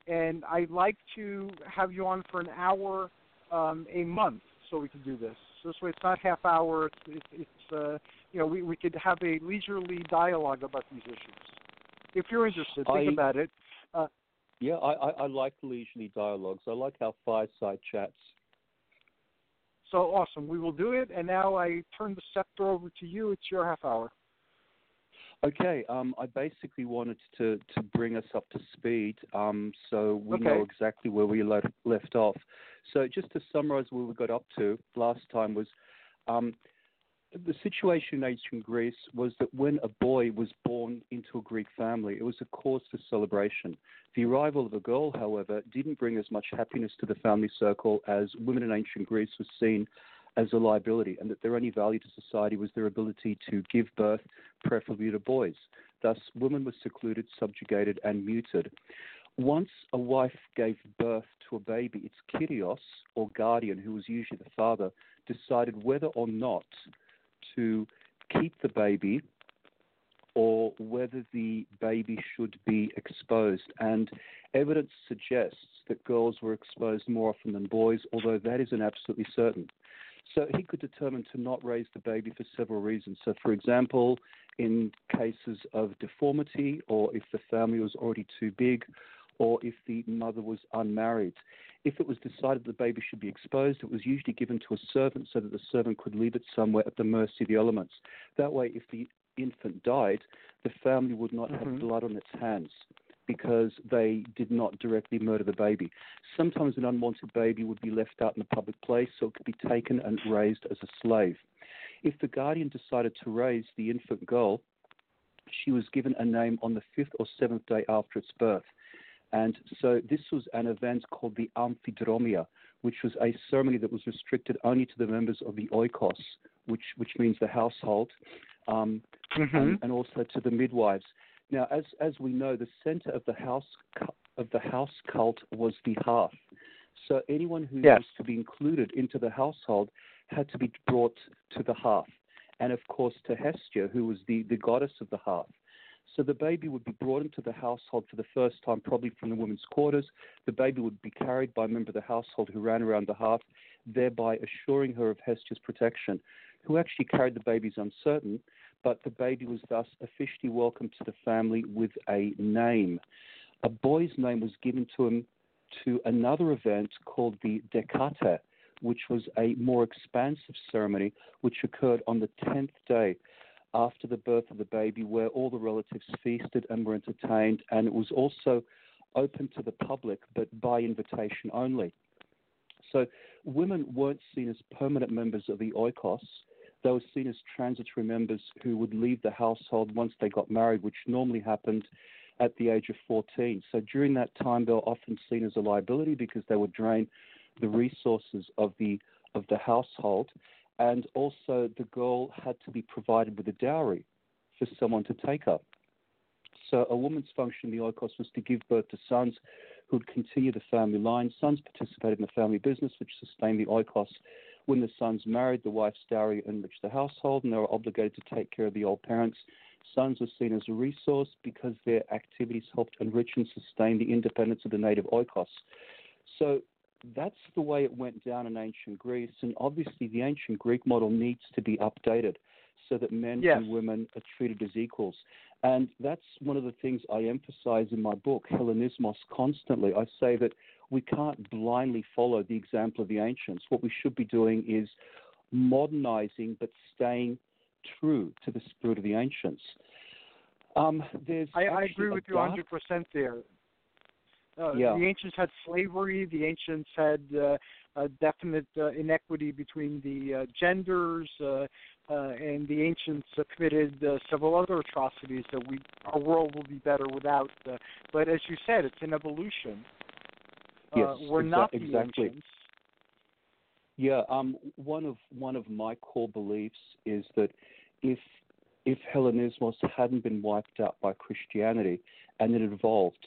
and I'd like to have you on for an hour um, a month so we can do this. So this way, it's not half hour. It's it's, it's uh, you know we we could have a leisurely dialogue about these issues. If you're interested, think I- about it. Yeah, I, I, I like leisurely dialogues. I like our fireside chats. So awesome. We will do it. And now I turn the scepter over to you. It's your half hour. Okay, um, I basically wanted to, to bring us up to speed um, so we know exactly where we le- left off. So, just to summarize where we got up to last time was um, the situation in ancient Greece was that when a boy was born into a Greek family, it was a cause for celebration. The arrival of a girl, however, didn't bring as much happiness to the family circle as women in ancient Greece were seen as a liability, and that their only value to society was their ability to give birth, preferably to boys. Thus, women were secluded, subjugated, and muted. Once a wife gave birth to a baby, its kyrios, or guardian, who was usually the father, decided whether or not to keep the baby or whether the baby should be exposed. And evidence suggests that girls were exposed more often than boys, although that isn't absolutely certain. So he could determine to not raise the baby for several reasons. So, for example, in cases of deformity, or if the family was already too big, or if the mother was unmarried. If it was decided the baby should be exposed, it was usually given to a servant so that the servant could leave it somewhere at the mercy of the elements. That way, if the infant died, the family would not Mhm. have blood on its hands because they did not directly murder the baby. Sometimes an unwanted baby would be left out in a public place so it could be taken and raised as a slave. If the guardian decided to raise the infant girl, she was given a name on the fifth or seventh day after its birth. And so this was an event called the Amphidromia, which was a ceremony that was restricted only to the members of the oikos, which, which means the household, um, Mm-hmm. and, and also to the midwives. Now, as, as we know, the center of the house of the house cult was the hearth. So anyone who Yes. was to be included into the household had to be brought to the hearth, and of course to Hestia, who was the, the goddess of the hearth. So the baby would be brought into the household for the first time, probably from the women's quarters. The baby would be carried by a member of the household who ran around the hearth, thereby assuring her of Hestia's protection. Who actually carried the baby is uncertain, but the baby was thus officially welcomed to the family with a name. A boy's name was given to him to another event called the Dekate, which was a more expansive ceremony which occurred on the 10th day after the birth of the baby, where all the relatives feasted and were entertained, and it was also open to the public, but by invitation only. So women weren't seen as permanent members of the oikos. They were seen as transitory members who would leave the household once they got married, which normally happened at the age of 14. So during that time, they were often seen as a liability because they would drain the resources of the of the household, and also the girl had to be provided with a dowry for someone to take her. So a woman's function in the oikos was to give birth to sons who would continue the family line. Sons participated in the family business, which sustained the oikos. When the sons married, the wife's dowry enriched the household, and they were obligated to take care of the old parents. Sons were seen as a resource because their activities helped enrich and sustain the independence of the native oikos. So that's the way it went down in ancient Greece, and obviously the ancient Greek model needs to be updated so that men Yes. and women are treated as equals. And that's one of the things I emphasize in my book, Hellenismos, constantly. I say that we can't blindly follow the example of the ancients. What we should be doing is modernizing but staying true to the spirit of the ancients. Um, there's I, I agree with you dark 100% there. Uh, Yeah. The ancients had slavery. The ancients had uh, a definite uh, inequity between the uh, genders, uh, uh, and the ancients uh, committed uh, several other atrocities that we our world will be better without. Uh, but as you said, it's an evolution. Yes, uh, we're exa- not the exactly. ancients. Yeah, um, one of one of my core beliefs is that if if Hellenismos hadn't been wiped out by Christianity and it evolved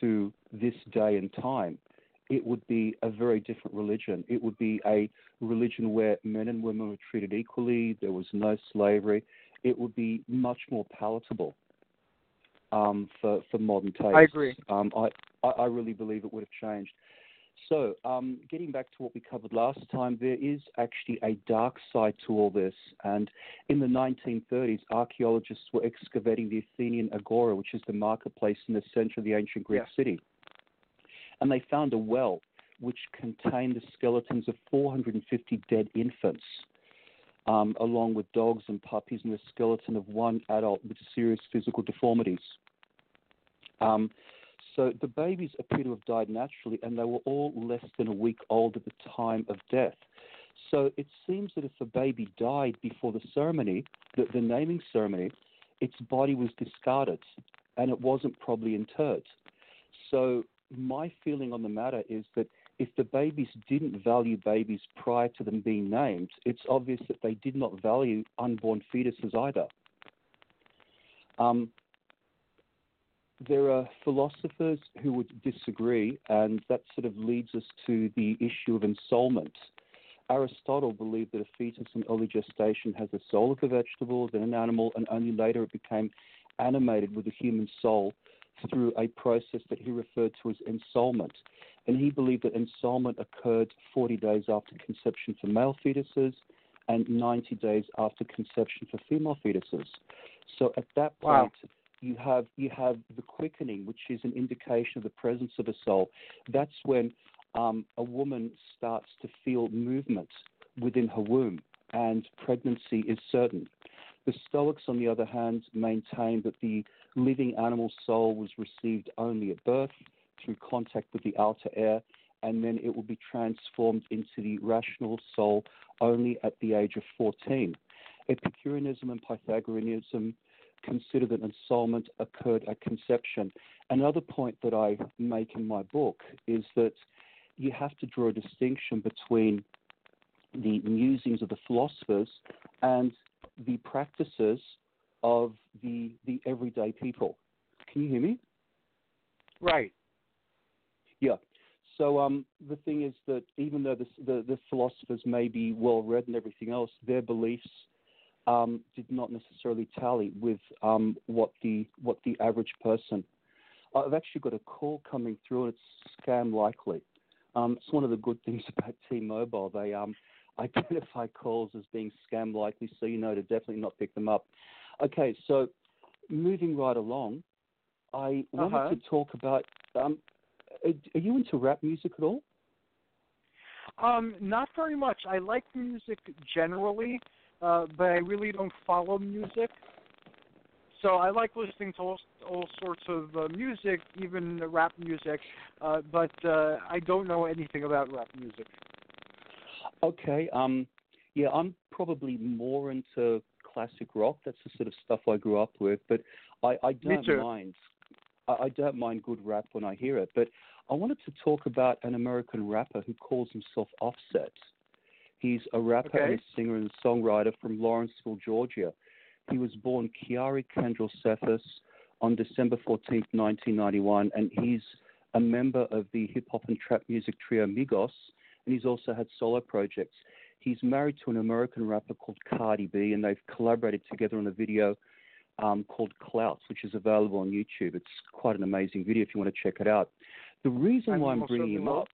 to this day and time, it would be a very different religion. It would be a religion where men and women were treated equally. There was no slavery. It would be much more palatable um, for for modern tastes. I agree. Um, I I I really believe it would have changed. So, um, getting back to what we covered last time, there is actually a dark side to all this. And in the 1930s, archaeologists were excavating the Athenian Agora, which is the marketplace in the center of the ancient Greek Yes. city. And they found a well which contained the skeletons of 450 dead infants, um, along with dogs and puppies, and the skeleton of one adult with serious physical deformities. Um, so the babies appear to have died naturally, and they were all less than a week old at the time of death. So it seems that if a baby died before the ceremony, the, the naming ceremony, its body was discarded, and it wasn't probably interred. So my feeling on the matter is that if the babies didn't value babies prior to them being named, it's obvious that they did not value unborn fetuses either. Um, there are philosophers who would disagree, and that sort of leads us to the issue of ensoulment. Aristotle believed that a fetus in early gestation has the soul of a vegetable, then an animal, and only later it became animated with a human soul through a process that he referred to as ensoulment. And he believed that ensoulment occurred 40 days after conception for male fetuses and 90 days after conception for female fetuses. So at that Wow. You have you have the quickening, which is an indication of the presence of a soul. That's when um, a woman starts to feel movement within her womb, and pregnancy is certain. The Stoics, on the other hand, maintain that the living animal soul was received only at birth through contact with the outer air, and then it will be transformed into the rational soul only at the age of 14. Epicureanism and Pythagoreanism consider that ensoulment occurred at conception. Another point that I make in my book is that you have to draw a distinction between the musings of the philosophers and the practices of the the everyday people. Can you hear me? Right. Yeah. So um, the thing is that even though the, the, the philosophers may be well read and everything else, their beliefs um, did not necessarily tally with um, what the what the average person. I've actually got a call coming through, and it's scam likely. Um, it's one of the good things about T-Mobile. They um, identify calls as being scam likely, so you know to definitely not pick them up. Okay, so moving right along, I wanted Uh-huh. to talk about. Um, are are you into rap music at all? Um, not very much. I like music generally, uh, but I really don't follow music. So I like listening to all, all sorts of uh, music, even rap music, uh, but uh, I don't know anything about rap music. Okay. Um, yeah, I'm probably more into classic rock. That's the sort of stuff I grew up with. But I, I don't mind. I, I don't mind good rap when I hear it, but I wanted to talk about an American rapper who calls himself Offset. He's a rapper Okay. and a singer and songwriter from Lawrenceville, Georgia. He was born Kiari Kendrell Cephas on December 14, 1991, and he's a member of the hip hop and trap music trio Migos, and he's also had solo projects. He's married to an American rapper called Cardi B, and they've collaborated together on a video um, called Clout, which is available on YouTube. It's quite an amazing video if you want to check it out. The reason why I'm bringing him up,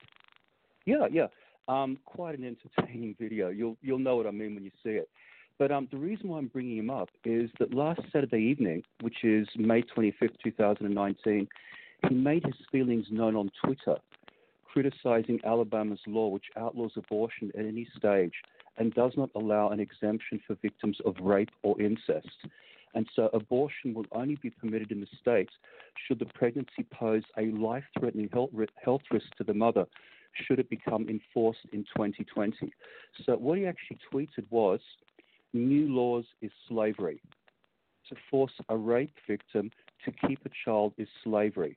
yeah, yeah, um, quite an entertaining video. You'll you'll know what I mean when you see it. But um, the reason why I'm bringing him up is that last Saturday evening, which is May 25th, 2019, he made his feelings known on Twitter, criticizing Alabama's law, which outlaws abortion at any stage and does not allow an exemption for victims of rape or incest. And so abortion will only be permitted in the states should the pregnancy pose a life threatening health risk to the mother, should it become enforced in 2020. So what he actually tweeted was new laws is slavery. To force a rape victim to keep a child is slavery.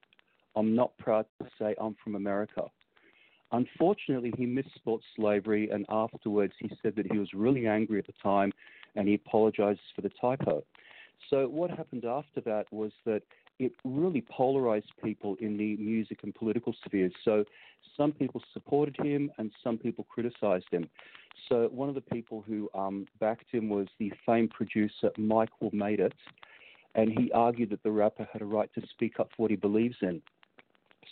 I'm not proud to say I'm from America. Unfortunately, he misspelled slavery, and afterwards he said that he was really angry at the time and he apologizes for the typo. So, what happened after that was that it really polarized people in the music and political spheres. So, some people supported him and some people criticized him. So, one of the people who um, backed him was the famed producer Michael Made It, and he argued that the rapper had a right to speak up for what he believes in.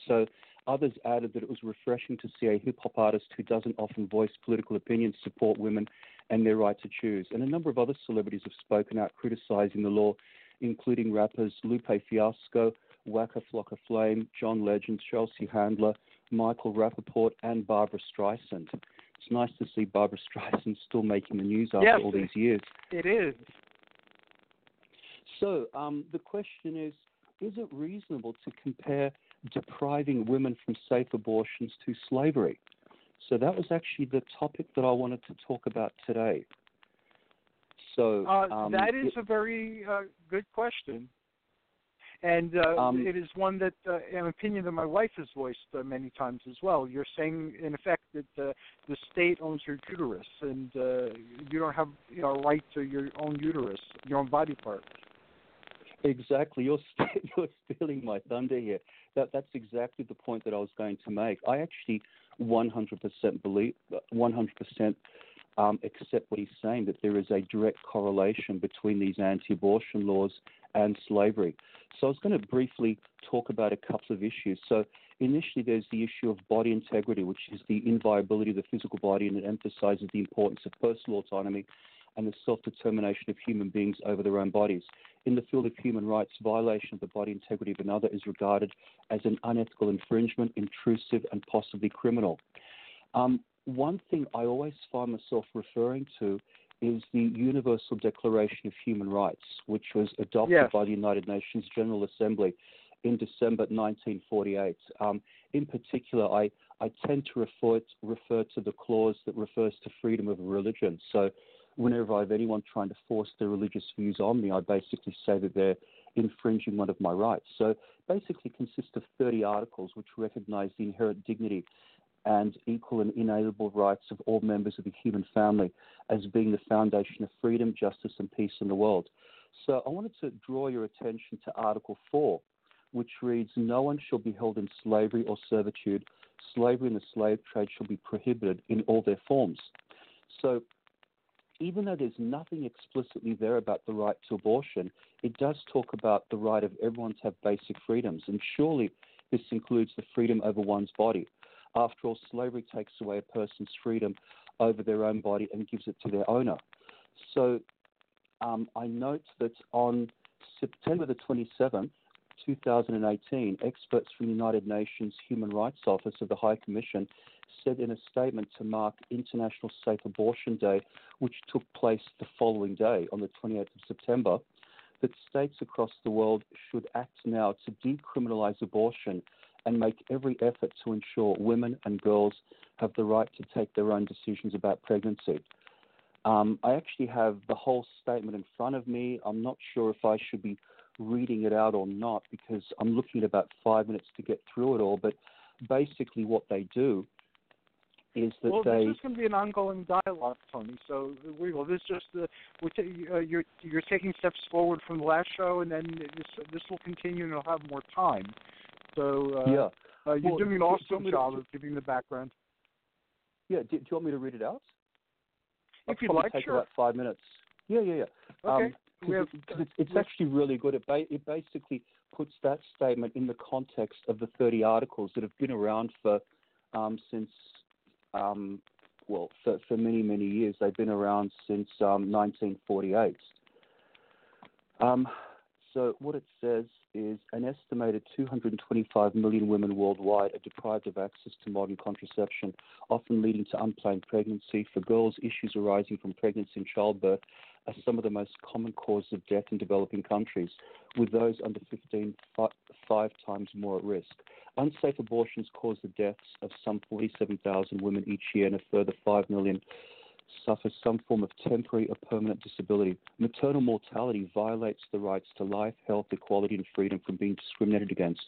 So, others added that it was refreshing to see a hip hop artist who doesn't often voice political opinions support women and their right to choose. And a number of other celebrities have spoken out criticizing the law, including rappers Lupe Fiasco, Waka Flocka Flame, John Legend, Chelsea Handler, Michael Rapaport, and Barbra Streisand. It's nice to see Barbra Streisand still making the news after Yes. all these years. It is. So um, the question is is it reasonable to compare depriving women from safe abortions to slavery? So that was actually the topic that I wanted to talk about today. So Uh, um, that is it- a very uh, good question, and uh, Um, it is one that uh, an opinion that my wife has voiced uh, many times as well. You're saying, in effect, that uh, the state owns your uterus, and uh, you don't have you know, a right to your own uterus, your own body part. Exactly. You're st- you're stealing my thunder here. That that's exactly the point that I was going to make. I actually 100% believe, 100% um, accept what he's saying that there is a direct correlation between these anti-abortion laws and slavery. So I was going to briefly talk about a couple of issues. So initially, there's the issue of body integrity, which is the inviolability of the physical body, and it emphasizes the importance of personal autonomy and the self-determination of human beings over their own bodies. In the field of human rights, violation of the body integrity of another is regarded as an unethical infringement, intrusive, and possibly criminal. Um, one thing I always find myself referring to is the Universal Declaration of Human Rights, which was adopted Yes. by the United Nations General Assembly in December 1948. Um, in particular, I, I tend to refer, refer to the clause that refers to freedom of religion. So, whenever I have anyone trying to force their religious views on me, I basically say that they're infringing one of my rights. So, basically, consists of 30 articles which recognize the inherent dignity and equal and inalienable rights of all members of the human family as being the foundation of freedom, justice, and peace in the world. So I wanted to draw your attention to Article 4, which reads No one shall be held in slavery or servitude. Slavery and the slave trade shall be prohibited in all their forms. So even though there's nothing explicitly there about the right to abortion, it does talk about the right of everyone to have basic freedoms. And surely this includes the freedom over one's body. After all, slavery takes away a person's freedom over their own body and gives it to their owner. So um, I note that on September the 27th, 2018, experts from the United Nations Human Rights Office of the High Commission said in a statement to mark International Safe Abortion Day, which took place the following day on the 28th of September, that states across the world should act now to decriminalize abortion and make every effort to ensure women and girls have the right to take their own decisions about pregnancy. Um, I actually have the whole statement in front of me. I'm not sure if I should be reading it out or not because I'm looking at about five minutes to get through it all. But basically, what they do is that well, they. this is going to be an ongoing dialogue, Tony. So we will. This is just uh, we're ta- uh, you're you're taking steps forward from the last show, and then this this will continue, and you'll have more time. So uh, yeah. uh, you're Well, doing an do- do you awesome to- job of giving the background. Yeah. Do, do you want me to read it out? I'll If you'd probably like, take sure. about five minutes. Yeah, yeah, yeah. Okay. Um, 'cause have- it- 'cause it's, it's actually really good. It, ba- it basically puts that statement in the context of the 30 articles that have been around for um, since, um, well, for, for many, many years. They've been around since um, 1948. So what it says is an estimated 225 million women worldwide are deprived of access to modern contraception, often leading to unplanned pregnancy. For girls, issues arising from pregnancy and childbirth are some of the most common causes of death in developing countries, with those under 15 fi- five times more at risk. Unsafe abortions cause the deaths of some 47,000 women each year, and a further 5 million suffer some form of temporary or permanent disability. Maternal mortality violates the rights to life, health, equality, and freedom from being discriminated against.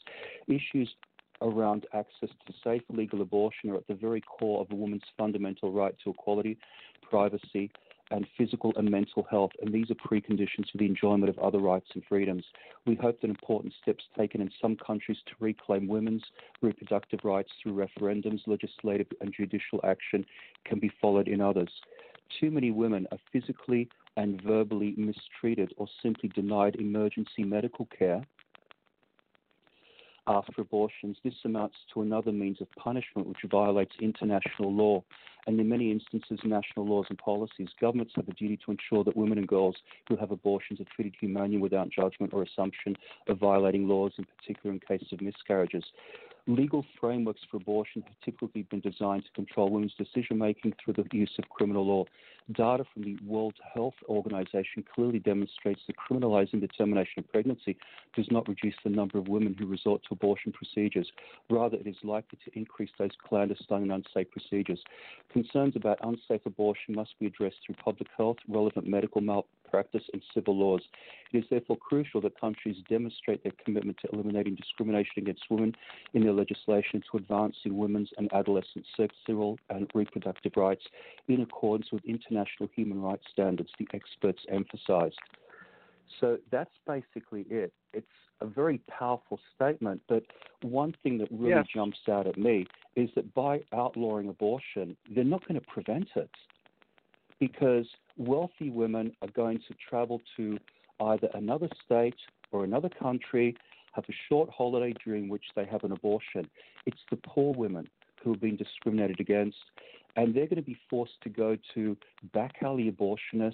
Issues around access to safe, legal abortion are at the very core of a woman's fundamental right to equality, privacy, and physical and mental health, and these are preconditions for the enjoyment of other rights and freedoms. We hope that important steps taken in some countries to reclaim women's reproductive rights through referendums, legislative, and judicial action can be followed in others. Too many women are physically and verbally mistreated or simply denied emergency medical care after abortions. This amounts to another means of punishment which violates international law. And in many instances, national laws and policies, governments have a duty to ensure that women and girls who have abortions are treated humanely without judgment or assumption of violating laws, in particular in cases of miscarriages. Legal frameworks for abortion have typically been designed to control women's decision making through the use of criminal law. Data from the World Health Organization clearly demonstrates that criminalizing the termination of pregnancy does not reduce the number of women who resort to abortion procedures. Rather, it is likely to increase those clandestine and unsafe procedures. Concerns about unsafe abortion must be addressed through public health, relevant medical malpractice, and civil laws. It is therefore crucial that countries demonstrate their commitment to eliminating discrimination against women in their legislation to advancing women's and adolescent sexual and reproductive rights in accordance with international human rights standards, the experts emphasized. So that's basically it. It's a very powerful statement, but one thing that really Yes. jumps out at me is that by outlawing abortion, they're not going to prevent it because wealthy women are going to travel to either another state or another country, have a short holiday during which they have an abortion. It's the poor women who have been discriminated against, and they're going to be forced to go to back alley abortionists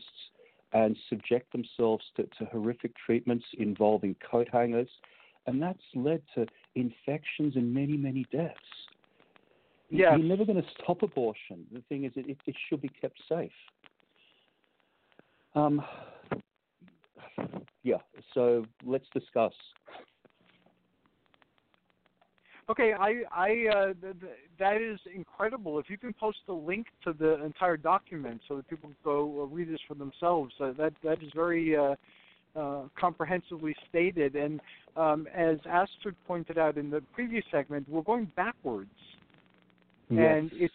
and subject themselves to, to horrific treatments involving coat hangers, and that's led to infections and many, many deaths. Yes. You're never going to stop abortion. The thing is, it, it, it should be kept safe. Um, yeah, so let's discuss. Okay, I, I, uh, th- th- that is incredible. If you can post a link to the entire document so that people can go uh, read this for themselves, uh, that that is very uh, uh, comprehensively stated. And um, as Astrid pointed out in the previous segment, we're going backwards, and it's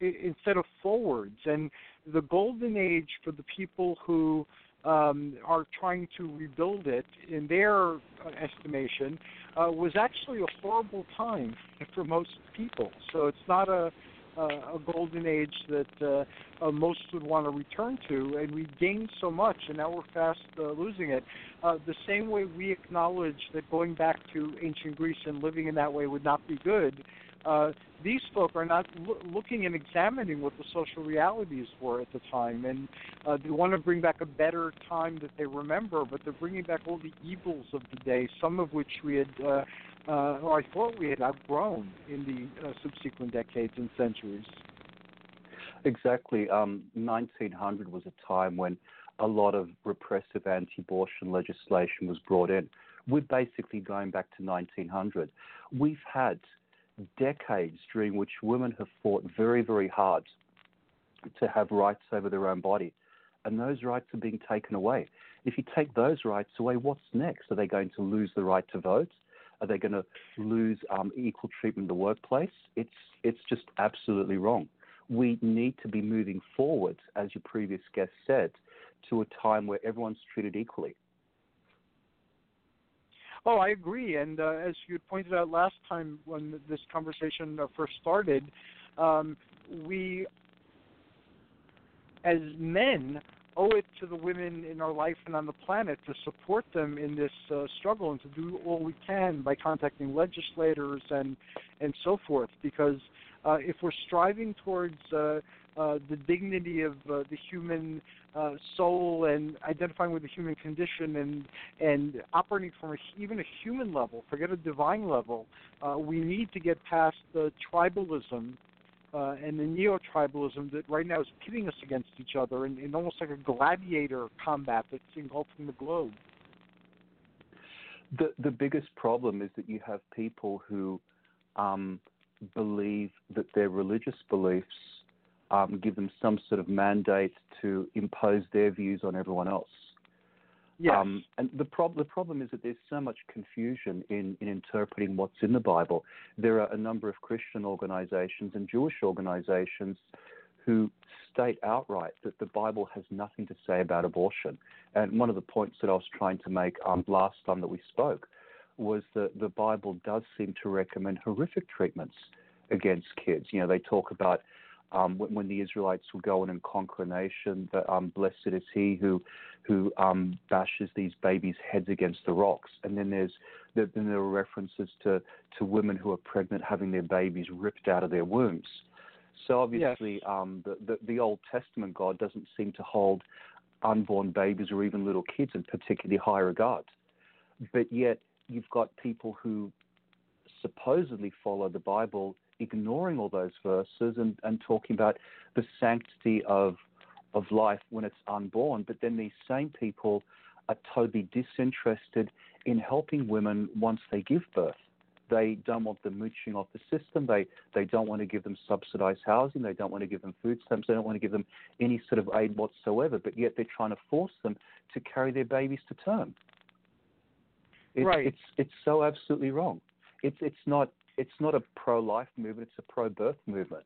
i instead of forwards. And the golden age for the people who um, are trying to rebuild it, in their uh, estimation, uh, was actually a horrible time for most people. So it's not a a golden age that uh, uh, most would want to return to, and we gained so much, and now we're fast uh, losing it. Uh, the same way we acknowledge that going back to ancient Greece and living in that way would not be good. Uh, these folk are not loo- looking and examining what the social realities were at the time, and uh, they want to bring back a better time that they remember, but they're bringing back all the evils of the day, some of which we had, uh, uh, or I thought we had outgrown in the uh, subsequent decades and centuries. Exactly. Um, 1900 was a time when a lot of repressive anti abortion legislation was brought in. We're basically going back to 1900. We've had decades during which women have fought very, very hard to have rights over their own body. and those rights are being taken away. If you take those rights away, what's next? Are they going to lose the right to vote? Are they going to lose um, equal treatment in the workplace? It's it's just absolutely wrong. We need to be moving forward, as your previous guest said, to a time where everyone's treated equally. Oh, I agree. And uh, as you pointed out last time when this conversation uh, first started, um, we, as men, owe it to the women in our life and on the planet to support them in this uh, struggle and to do all we can by contacting legislators and and so forth. Because uh, if we're striving towards uh, uh, the dignity of uh, the human uh, soul and identifying with the human condition and and operating from a, even a human level, forget a divine level, uh, we need to get past the tribalism uh, and the neo-tribalism that right now is pitting us against each other in, in almost like a gladiator combat that's engulfing the globe. The the biggest problem is that you have people who um, believe that their religious beliefs um, give them some sort of mandate to impose their views on everyone else. Yes. Um, and the, prob- the problem is that there's so much confusion in, in interpreting what's in the Bible. There are a number of Christian organizations and Jewish organizations who state outright that the Bible has nothing to say about abortion. And one of the points that I was trying to make um, last time that we spoke was that the Bible does seem to recommend horrific treatments against kids. You know, they talk about um, when, when, the Israelites will go in and conquer a nation, that um, blessed is he who who um, bashes these babies' heads against the rocks. And then there's then there are references to to women who are pregnant having their babies ripped out of their wombs. So obviously, yes. um, the, the the Old Testament God doesn't seem to hold unborn babies or even little kids in particularly high regard. But yet, you've got people who supposedly follow the Bible ignoring all those verses and, and talking about the sanctity of of life when it's unborn, but then these same people are totally disinterested in helping women once they give birth. They don't want them mooching off the system. They they don't want to give them subsidized housing. They don't want to give them food stamps. They don't want to give them any sort of aid whatsoever. But yet they're trying to force them to carry their babies to term. It's, right. It's it's so absolutely wrong. It's it's not it's not a pro-life movement; it's a pro-birth movement.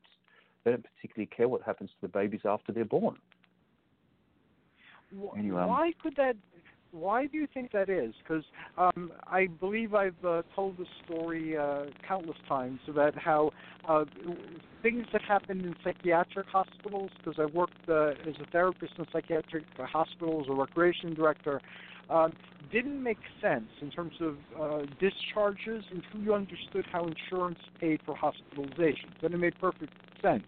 They don't particularly care what happens to the babies after they're born. Anyway, um, why could that? Why do you think that is? Because um, I believe I've uh, told the story uh, countless times about how uh, things that happen in psychiatric hospitals. Because I worked uh, as a therapist in psychiatric hospitals, a recreation director um, didn't make sense in terms of uh, discharges until you understood how insurance paid for hospitalization. Then it made perfect sense.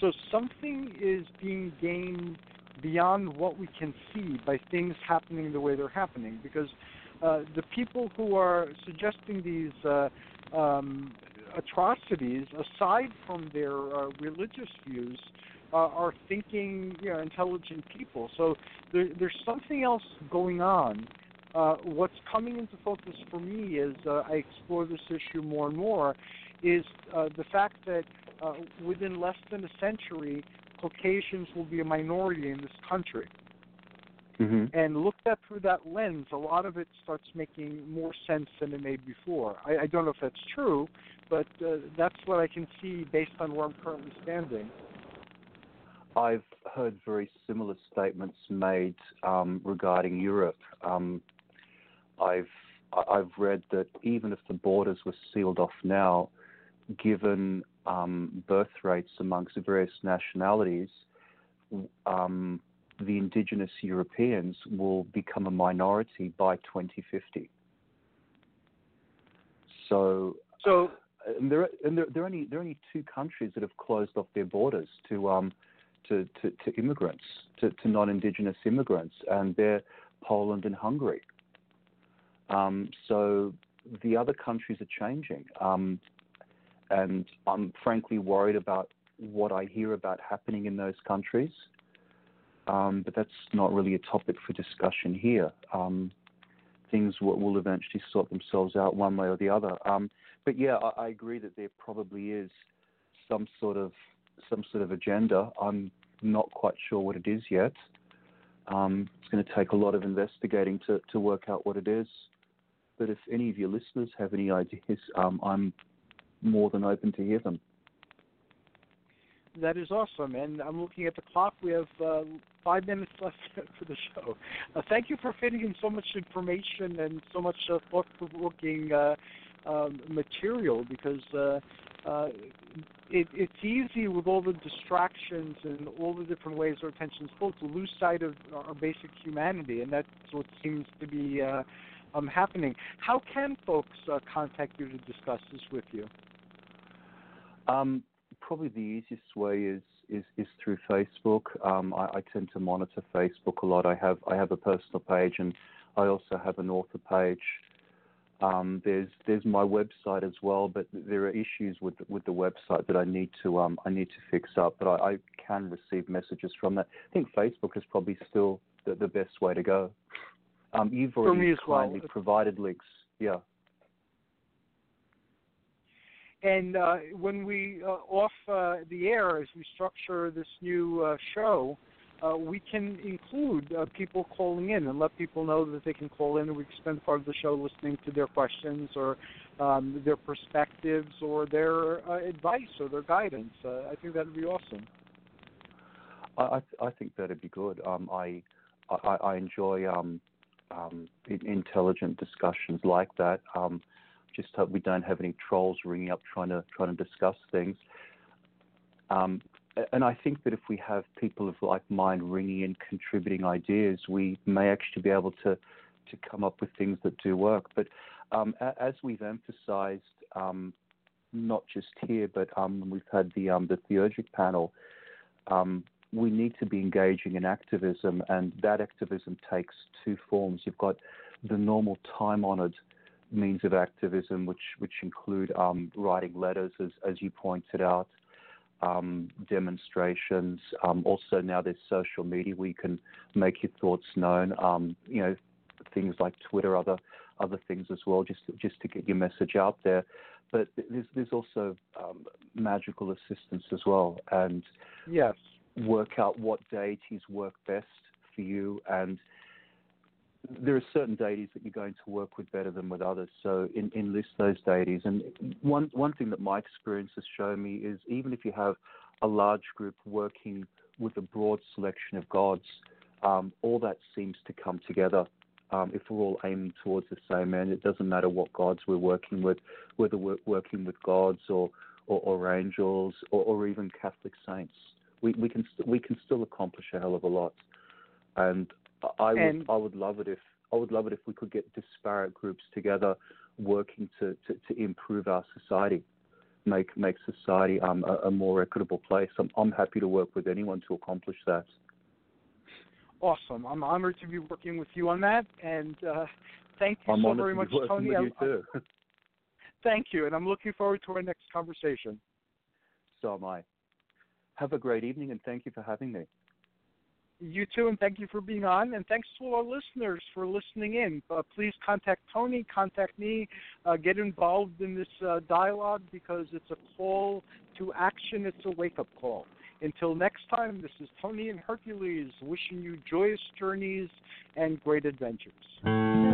So something is being gained beyond what we can see by things happening the way they're happening because uh, the people who are suggesting these uh, um, atrocities, aside from their uh, religious views, uh, are thinking, you know, intelligent people. So there, there's something else going on. Uh, what's coming into focus for me as uh, I explore this issue more and more is uh, the fact that uh, within less than a century, Caucasians will be a minority in this country. Mm-hmm. And looked at through that lens, a lot of it starts making more sense than it made before. I, I don't know if that's true, but uh, that's what I can see based on where I'm currently standing. I've heard very similar statements made um, regarding Europe. Um, I've I've read that even if the borders were sealed off now, given um, birth rates amongst various nationalities, um, the indigenous Europeans will become a minority by 2050. So, so and there, and there, there, are only there are only two countries that have closed off their borders to um, to, to, to immigrants, to, to non-indigenous immigrants, and they're Poland and Hungary. Um, so the other countries are changing, um, and I'm frankly worried about what I hear about happening in those countries. Um, but that's not really a topic for discussion here. Um, things will, will, eventually sort themselves out one way or the other. Um, but yeah, I, I agree that there probably is some sort of some sort of agenda. I'm not quite sure what it is yet. Um, it's going to take a lot of investigating to, to work out what it is. But if any of your listeners have any ideas, um, I'm more than open to hear them. That is awesome, and I'm looking at the clock. We have uh, five minutes left for the show. Uh, thank you for fitting in so much information and so much uh, thought-provoking uh, um, material because uh, uh, it, it's easy with all the distractions and all the different ways our attention is pulled to lose sight of our basic humanity, and that's what seems to be uh, um, happening. How can folks uh, contact you to discuss this with you? Um, probably the easiest way is is, is through Facebook. Um, I, I, tend to monitor Facebook a lot. I have I have a personal page and I also have an author page. Um, there's there's my website as well, but there are issues with with the website that I need to um, I need to fix up. But I, I can receive messages from that. I think Facebook is probably still the, the best way to go. Um, you've already kindly well. provided links. Yeah. And uh, when we uh, off uh, the air, as we structure this new uh, show, uh, we can include uh, people calling in and let people know that they can call in, and we can spend part of the show listening to their questions or um, their perspectives or their advice or their guidance. I think that would be awesome. I, I think that'd be good. Um, I, I, I enjoy um, um, intelligent discussions like that. Um, just hope we don't have any trolls ringing up trying to trying to discuss things. Um, and I think that if we have people of like mind ringing in, contributing ideas, we may actually be able to to come up with things that do work. But um, as we've emphasized, um, not just here, but um, we've had the um, the Theurgic panel, um, we need to be engaging in activism, and that activism takes two forms. You've got the normal time-honored means of activism, which which include um, writing letters, as as you pointed out, um, demonstrations. Um, also now there's social media where you can make your thoughts known. Um, you know, things like Twitter, other other things as well, just just to get your message out there. But there's there's also um, magical assistance as well, and yes, work out what deities work best for you and there are certain deities that you're going to work with better than with others. So in, enlist those deities. And one one thing that my experience has shown me is even if you have a large group working with a broad selection of gods, um, all that seems to come together. Um, if we're all aiming towards the same end, it doesn't matter what gods we're working with, whether we're working with gods or or, or angels or, or, even Catholic saints. We, we can we can still accomplish a hell of a lot. And I would and, I would love it if I would love it if we could get disparate groups together working to, to, to improve our society, make make society um, a, a, more equitable place. I'm I'm happy to work with anyone to accomplish that. Awesome! I'm honored to be working with you on that, and uh, thank you I'm so very much, Tony. With you too. thank you, and I'm looking forward to our next conversation. So am I. Have a great evening, and thank you for having me you too, and thank you for being on. And thanks to our listeners for listening in. Uh, please contact Tony, contact me, uh, get involved in this uh, dialogue because it's a call to action, it's a wake up call. Until next time, this is Tony and Hercules wishing you joyous journeys and great adventures.